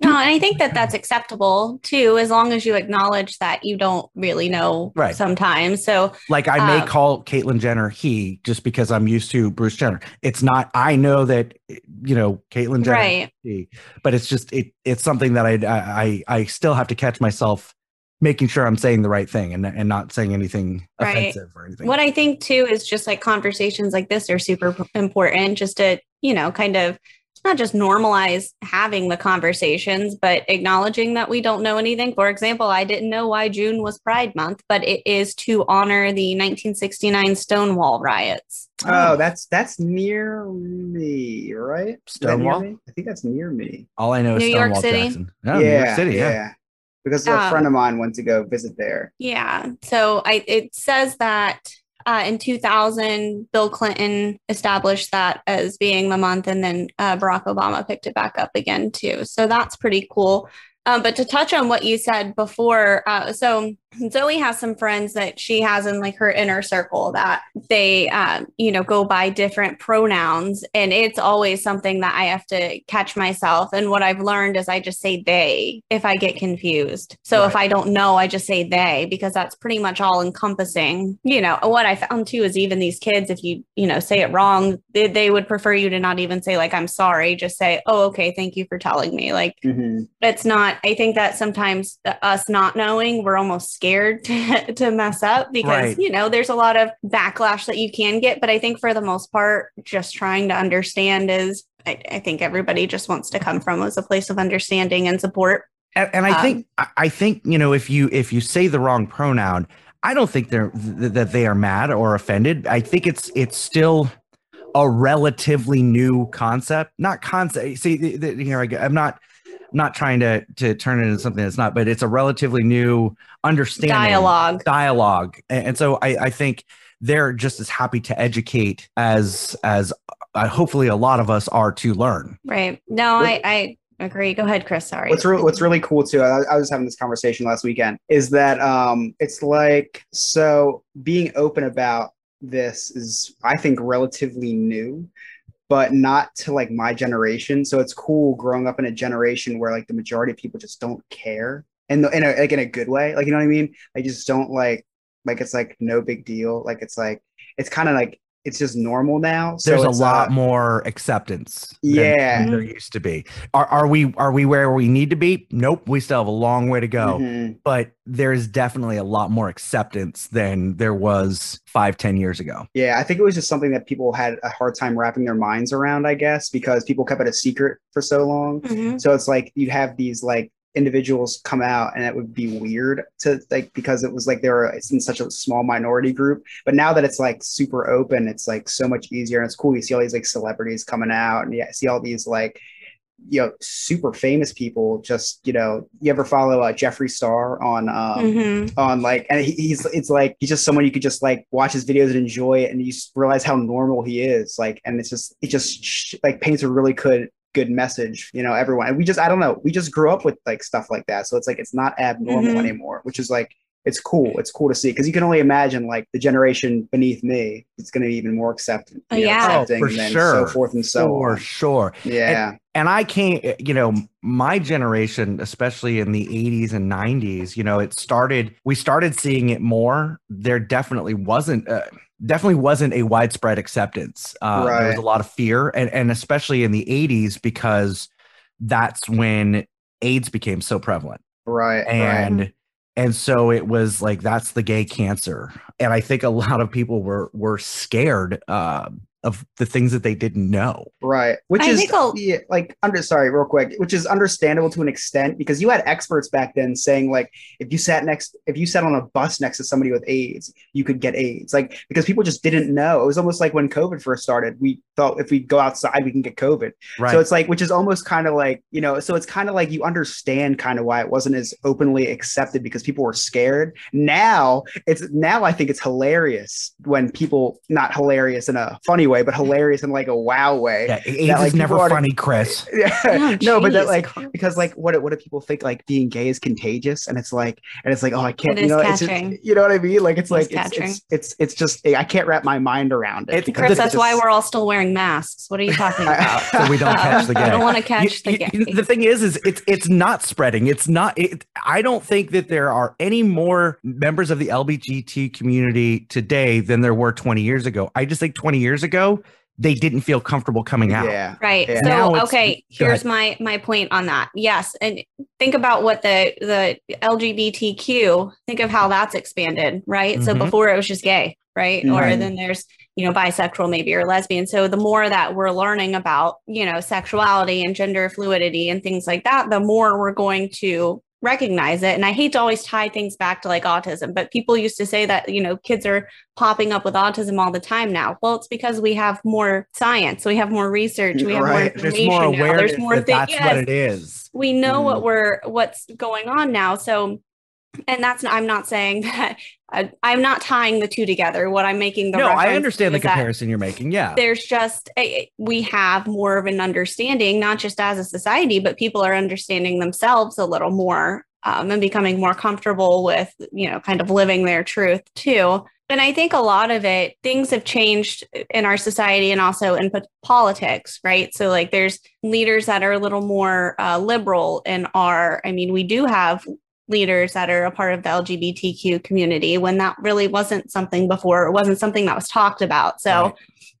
Speaker 3: no, and I think that that's acceptable too, as long as you acknowledge that you don't really know
Speaker 2: Right.
Speaker 3: sometimes. So,
Speaker 2: like i may
Speaker 3: Um,
Speaker 2: call caitlyn jenner he just because i'm used to bruce jenner it's not i know that you know caitlyn jenner
Speaker 3: right.
Speaker 2: he, but it's just it it's something that I, I i still have to catch myself making sure i'm saying the right thing and, and not saying anything
Speaker 3: Right.
Speaker 2: offensive or anything
Speaker 3: What I think too is just like conversations like this are super important just to, you know, kind of not just normalize having the conversations, but acknowledging that we don't know anything. For example, I didn't know why June was Pride Month, but it is to honor the 1969 Stonewall riots.
Speaker 4: Oh, that's that's near me, right? Is that near
Speaker 2: Stonewall?
Speaker 4: me? I think that's near me.
Speaker 2: All I know is
Speaker 3: New York
Speaker 2: Stonewall
Speaker 3: City?
Speaker 2: Jackson. No, New York City, yeah.
Speaker 4: Because a
Speaker 3: Um,
Speaker 4: friend of mine went to go visit there.
Speaker 3: Yeah. So I it says that uh, in 2000, Bill Clinton established that as being the month, and then uh, Barack Obama picked it back up again too. So that's pretty cool. Um, but to touch on what you said before, uh, so Zoe has some friends that she has in like her inner circle that they, um, you know, go by different pronouns, and it's always something that I have to catch myself. And what I've learned is I just say they if I get confused. So if I don't know, I just say they because that's pretty much all encompassing. You know, what I found too is even these kids, if you you know say it wrong, they, they would prefer you to not even say like I'm sorry, just say oh okay, thank you for telling me. Like
Speaker 4: Mhm.
Speaker 3: it's not i think that sometimes uh, us not knowing we're almost scared to, to mess up because
Speaker 2: Right.
Speaker 3: you know there's a lot of backlash that you can get but i think for the most part just trying to understand is i, I think everybody just wants to come from as a place of understanding and support
Speaker 2: And, and I
Speaker 3: Um,
Speaker 2: think I- think you know if you if you say the wrong pronoun, I don't think they're th- that they are mad or offended. I think it's it's still a relatively new concept, not concept. See, th- th- here I go. I'm not not trying to to turn it into something that's not, but it's a relatively new understanding
Speaker 3: dialogue
Speaker 2: dialogue, and, and so I I think they're just as happy to educate as as uh, hopefully a lot of us are to learn.
Speaker 3: right no i i agree go ahead chris sorry
Speaker 4: What's really what's really cool too. I, I was having this conversation last weekend. Is that um, it's like so being open about this is I think relatively new, but not to like my generation. So it's cool growing up in a generation where like the majority of people just don't care, and in, a like in a good way. Like you know what I mean? I just don't like like it's like no big deal. Like it's like it's kind of like it's just normal now. So
Speaker 2: there's a lot
Speaker 4: uh,
Speaker 2: more acceptance
Speaker 4: Yeah.
Speaker 2: than there used to be are, are we are we where we need to be nope we still have a long way to go
Speaker 4: mhm.
Speaker 2: but there's definitely a lot more acceptance than there was five ten years ago
Speaker 4: Yeah, I think it was just something that people had a hard time wrapping their minds around, I guess, because people kept it a secret for so long.
Speaker 3: Mhm.
Speaker 4: So it's like you'd have these like individuals come out and it would be weird to like because it was like they were it's in such a small minority group. But now that it's like super open, it's like so much easier and it's cool. You see all these like celebrities coming out and you see all these like you know super famous people just you know you ever follow uh, Jeffree Star on um
Speaker 3: Mhm.
Speaker 4: on like and he, he's it's like he's just someone you could just like watch his videos and enjoy it and you realize how normal he is like and it's just it just sh- like paints a really good good message. You know, everyone. And we just I don't know. We just grew up with like stuff like that, so it's like it's not abnormal
Speaker 3: Mhm.
Speaker 4: anymore, which is like it's cool. It's cool to see because you can only imagine like the generation beneath me. It's going to be even more accepting.
Speaker 3: Oh,
Speaker 4: you know,
Speaker 3: yeah.
Speaker 2: Oh, for
Speaker 4: and
Speaker 2: sure.
Speaker 4: so forth and so
Speaker 2: for
Speaker 4: on.
Speaker 2: sure.
Speaker 4: Yeah.
Speaker 2: and I can't, you know, my generation, especially in the 80s and 90s, you know, it started, we started seeing it more. There definitely wasn't, uh, definitely wasn't a widespread acceptance. Uh, There was a lot of fear, and, and especially in the 80s, because that's when AIDS became so prevalent
Speaker 4: right. right.
Speaker 2: and and so it was like that's the gay cancer and i think a lot of people were were scared uh, of the things that they didn't know
Speaker 4: Right. Which
Speaker 3: I
Speaker 4: is
Speaker 3: think I'll-
Speaker 4: yeah, like under sorry, real quick, which is understandable to an extent because you had experts back then saying like if you sat next if you sat on a bus next to somebody with AIDS, you could get AIDS. Like because people just didn't know. It was almost like when COVID first started, we thought if we go outside we can get COVID.
Speaker 2: right
Speaker 4: So it's like which is almost kind of like, you know, so it's kind of like you understand kind of why it wasn't as openly accepted because people were scared. Now it's now I think it's hilarious when people not hilarious in a funny way, but hilarious in like a wow way.
Speaker 2: yeah AIDS
Speaker 4: like,
Speaker 2: is never
Speaker 4: people are-
Speaker 2: funny chris
Speaker 4: Yeah.
Speaker 3: Oh,
Speaker 4: no, but that like
Speaker 3: Chris.
Speaker 4: because like what what do people think like being gay is contagious and it's like and it's like oh I can't
Speaker 3: It
Speaker 4: you know it's just,
Speaker 3: catching.
Speaker 4: you know what I mean like it's
Speaker 3: It is
Speaker 4: like it's,
Speaker 3: catching.
Speaker 4: it's it's it's just I can't wrap my mind around it.
Speaker 3: Chris,
Speaker 4: it's
Speaker 3: that's why we're all still wearing masks. What are you talking about?
Speaker 2: so we don't catch the gay.
Speaker 3: I don't want to catch
Speaker 2: You-
Speaker 3: the
Speaker 2: you-
Speaker 3: gay.
Speaker 2: the thing is is it's it's not spreading it's not it, i don't think that there are any more members of the lbgt community today than there were 20 years ago i just think 20 years ago they didn't feel comfortable coming out
Speaker 4: yeah
Speaker 3: Right.
Speaker 4: Yeah.
Speaker 3: So okay, here's my my point on that. Yes, and think about what the the LGBTQ. Think of how that's expanded, right? So
Speaker 2: Mhm.
Speaker 3: before it was just gay, right? Or then there's you know bisexual maybe or lesbian. So the more that we're learning about you know sexuality and gender fluidity and things like that, the more we're going to recognize it. And I hate to always tie things back to like autism, but people used to say that you know kids are popping up with autism all the time now. Well, it's because we have more science, we have more research, we have more
Speaker 4: Right.
Speaker 2: there's
Speaker 3: information
Speaker 2: more
Speaker 3: now.
Speaker 2: awareness
Speaker 3: There's more
Speaker 2: that
Speaker 3: things.
Speaker 2: that's what it is
Speaker 3: We know
Speaker 4: Mhm.
Speaker 3: what we're what's going on now. So, and that's I'm not saying that I, I'm not tying the two together. What I'm making the
Speaker 2: no i understand the comparison you're making yeah
Speaker 3: There's just a, we have more of an understanding, not just as a society, but people are understanding themselves a little more um, and becoming more comfortable with you know kind of living their truth too. And I think a lot of it, things have changed in our society and also in po- politics, right? So, like, there's leaders that are a little more uh, liberal and are, I mean, we do have leaders that are a part of the LGBTQ community when that really wasn't something before. It wasn't something that was talked about. So,
Speaker 2: Right.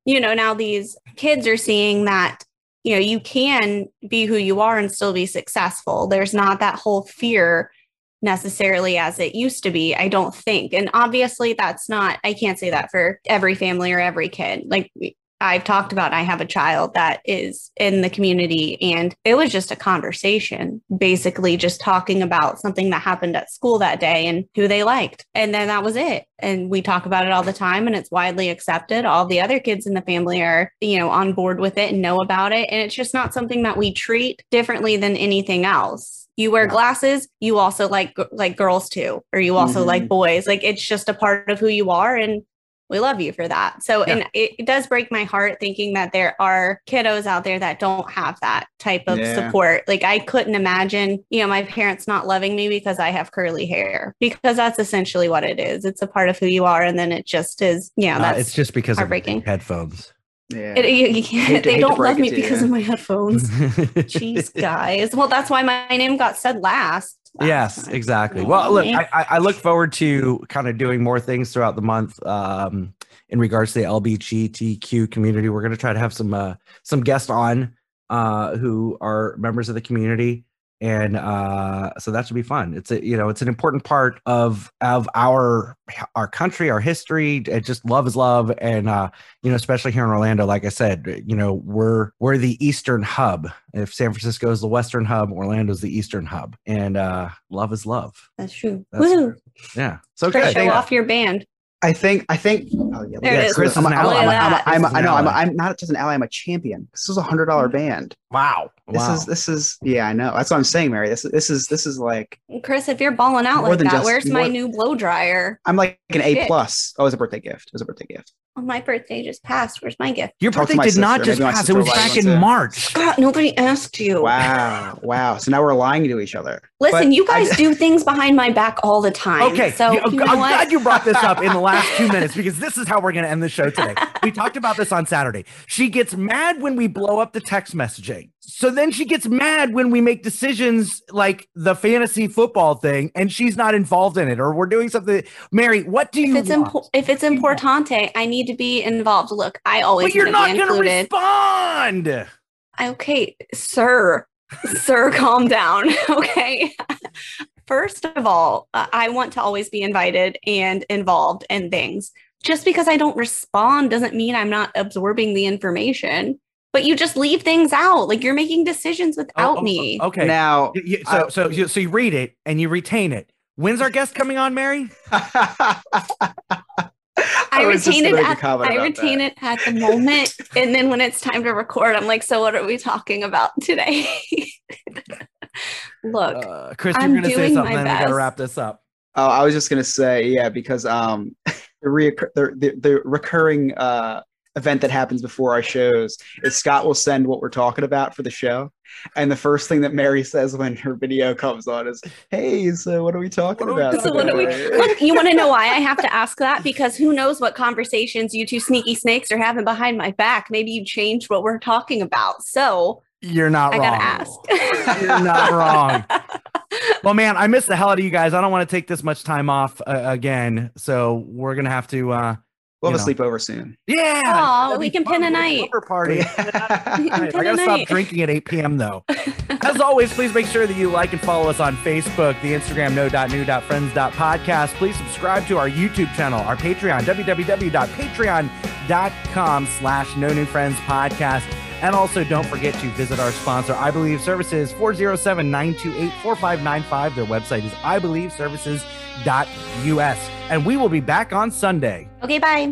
Speaker 3: you know, now these kids are seeing that, you know, you can be who you are and still be successful. There's not that whole fear necessarily as it used to be, I don't think. And obviously, that's not, I can't say that for every family or every kid. Like, I've talked about, I have a child that is in the community, and it was just a conversation, basically just talking about something that happened at school that day and who they liked. And then that was it. And we talk about it all the time, and it's widely accepted. All the other kids in the family are, you know, on board with it and know about it. And it's just not something that we treat differently than anything else. You wear glasses, you also like like girls too, or you also
Speaker 4: Mhm.
Speaker 3: like boys. Like it's just a part of who you are, and we love you for that. So,
Speaker 2: Yeah.
Speaker 3: and it, it does break my heart thinking that there are kiddos out there that don't have that type of
Speaker 4: Yeah.
Speaker 3: support. Like, I couldn't imagine, you know, my parents not loving me because I have curly hair, because that's essentially what it is. It's a part of who you are. And then it just is, you know,
Speaker 2: Uh,
Speaker 3: that's
Speaker 2: it's just because of
Speaker 3: heartbreaking.
Speaker 2: headphones
Speaker 4: Yeah.
Speaker 3: it, you, you can't,
Speaker 4: Hate
Speaker 3: they
Speaker 4: hate
Speaker 3: don't love me
Speaker 4: to you.
Speaker 3: because of my headphones. Jeez, guys. Well, that's why my name got said last.
Speaker 2: Yes
Speaker 3: time.
Speaker 2: exactly well look. I, I I look forward to kind of doing more things throughout the month um in regards to the lbgtq community we're going to try to have some uh some guests on uh who are members of the community and uh so that should be fun. It's a you know it's an important part of of our our country our history it just love is love. And uh you know especially here in orlando like i said you know we're we're the eastern hub. If san francisco is the western hub orlando's the eastern hub. And uh love is love.
Speaker 3: That's true.
Speaker 2: That's
Speaker 3: Woo.
Speaker 2: yeah. So good.
Speaker 3: show off your band.
Speaker 4: I think I think oh yeah,
Speaker 3: There
Speaker 4: yeah,
Speaker 3: is.
Speaker 2: Chris
Speaker 4: I'm, I know I'm. I'm not just an ally, I'm a champion. This is a hundred dollar mm-hmm. band.
Speaker 2: wow
Speaker 4: This
Speaker 2: wow
Speaker 4: is this is yeah, I know. That's what I'm saying, Mary. This is this is this is like
Speaker 3: Chris, if you're balling out like that,
Speaker 4: just-
Speaker 3: where's my new blow dryer?
Speaker 4: I'm like an A plus. Oh, it was a birthday gift. It was a birthday gift.
Speaker 3: Oh, my birthday just passed. Where's my gift?
Speaker 2: Your
Speaker 4: Talk
Speaker 2: birthday
Speaker 4: my
Speaker 2: did not just
Speaker 4: Maybe
Speaker 2: pass. It was back in
Speaker 4: one.
Speaker 2: March.
Speaker 3: Scott, nobody asked you.
Speaker 4: Wow, wow. So now we're lying to each other.
Speaker 3: Listen,
Speaker 4: But
Speaker 3: you
Speaker 4: I-
Speaker 3: guys do things behind my back all the time.
Speaker 2: Okay,
Speaker 3: So
Speaker 2: you-
Speaker 3: you know
Speaker 2: I'm
Speaker 3: what?
Speaker 2: glad you brought this up in the last two minutes because this is how we're going to end the show today. We talked about this on Saturday. She gets mad when we blow up the text messaging. So then she gets mad when we make decisions like the fantasy football thing and she's not involved in it or we're doing something. Mary, what do you
Speaker 3: if it's impo- if it's importante, I need to be involved. Look, I always
Speaker 2: but you're not going to respond.
Speaker 3: Okay, sir, sir, calm down. Okay. First of all, uh, I want to always be invited and involved in things. Just because I don't respond doesn't mean I'm not absorbing the information. But you just leave things out. Like you're making decisions without
Speaker 2: Oh, oh,
Speaker 3: me.
Speaker 2: Okay.
Speaker 4: Now,
Speaker 2: Y- y- so, so, you, so you read it and you retain it. When's our guest coming on, Mary?
Speaker 3: I,
Speaker 4: was just
Speaker 3: retain it.
Speaker 4: gonna make a
Speaker 3: At, I retain
Speaker 4: that.
Speaker 3: it at the moment, and then when it's time to record, I'm like, "So what are we talking about today?" Look,
Speaker 2: Uh, Chris,
Speaker 3: I'm
Speaker 2: you're going to say something
Speaker 3: my
Speaker 2: and we got to wrap this up.
Speaker 4: Oh, I was just gonna say, yeah, because um, the, reoccur- the, the the recurring uh event that happens before our shows is Scott will send what we're talking about for the show, and the first thing that Mary says when her video comes on is, "Hey, so what are we talking
Speaker 2: What are we-
Speaker 4: about?"
Speaker 3: So what do we-
Speaker 4: today?"
Speaker 3: look, you want to know why I have to ask that? Because who knows what conversations you two sneaky snakes are having behind my back? Maybe you changed what we're talking about. So
Speaker 2: You're not
Speaker 3: I
Speaker 2: wrong.
Speaker 3: gotta ask.
Speaker 2: You're not wrong. Well, man, I miss the hell out of you guys. I don't want to take this much time off uh, again, so we're gonna have to. uh
Speaker 4: We'll
Speaker 2: you
Speaker 4: have a sleepover soon.
Speaker 2: Yeah,
Speaker 3: Aw,
Speaker 2: that'd
Speaker 3: we can pin a night.
Speaker 2: Supper party.
Speaker 3: We
Speaker 2: I gotta stop
Speaker 3: night.
Speaker 2: drinking at 8 p.m. though. As always, please make sure that you like and follow us on Facebook, the Instagram no.new.friends.podcast. Please subscribe to our YouTube channel, our Patreon, www.patreon.com slash no new friends podcast. And also don't forget to visit our sponsor, I Believe Services, 407-928-4595. Their website is ibelieveservices.us. And we will be back on Sunday.
Speaker 3: okay, bye.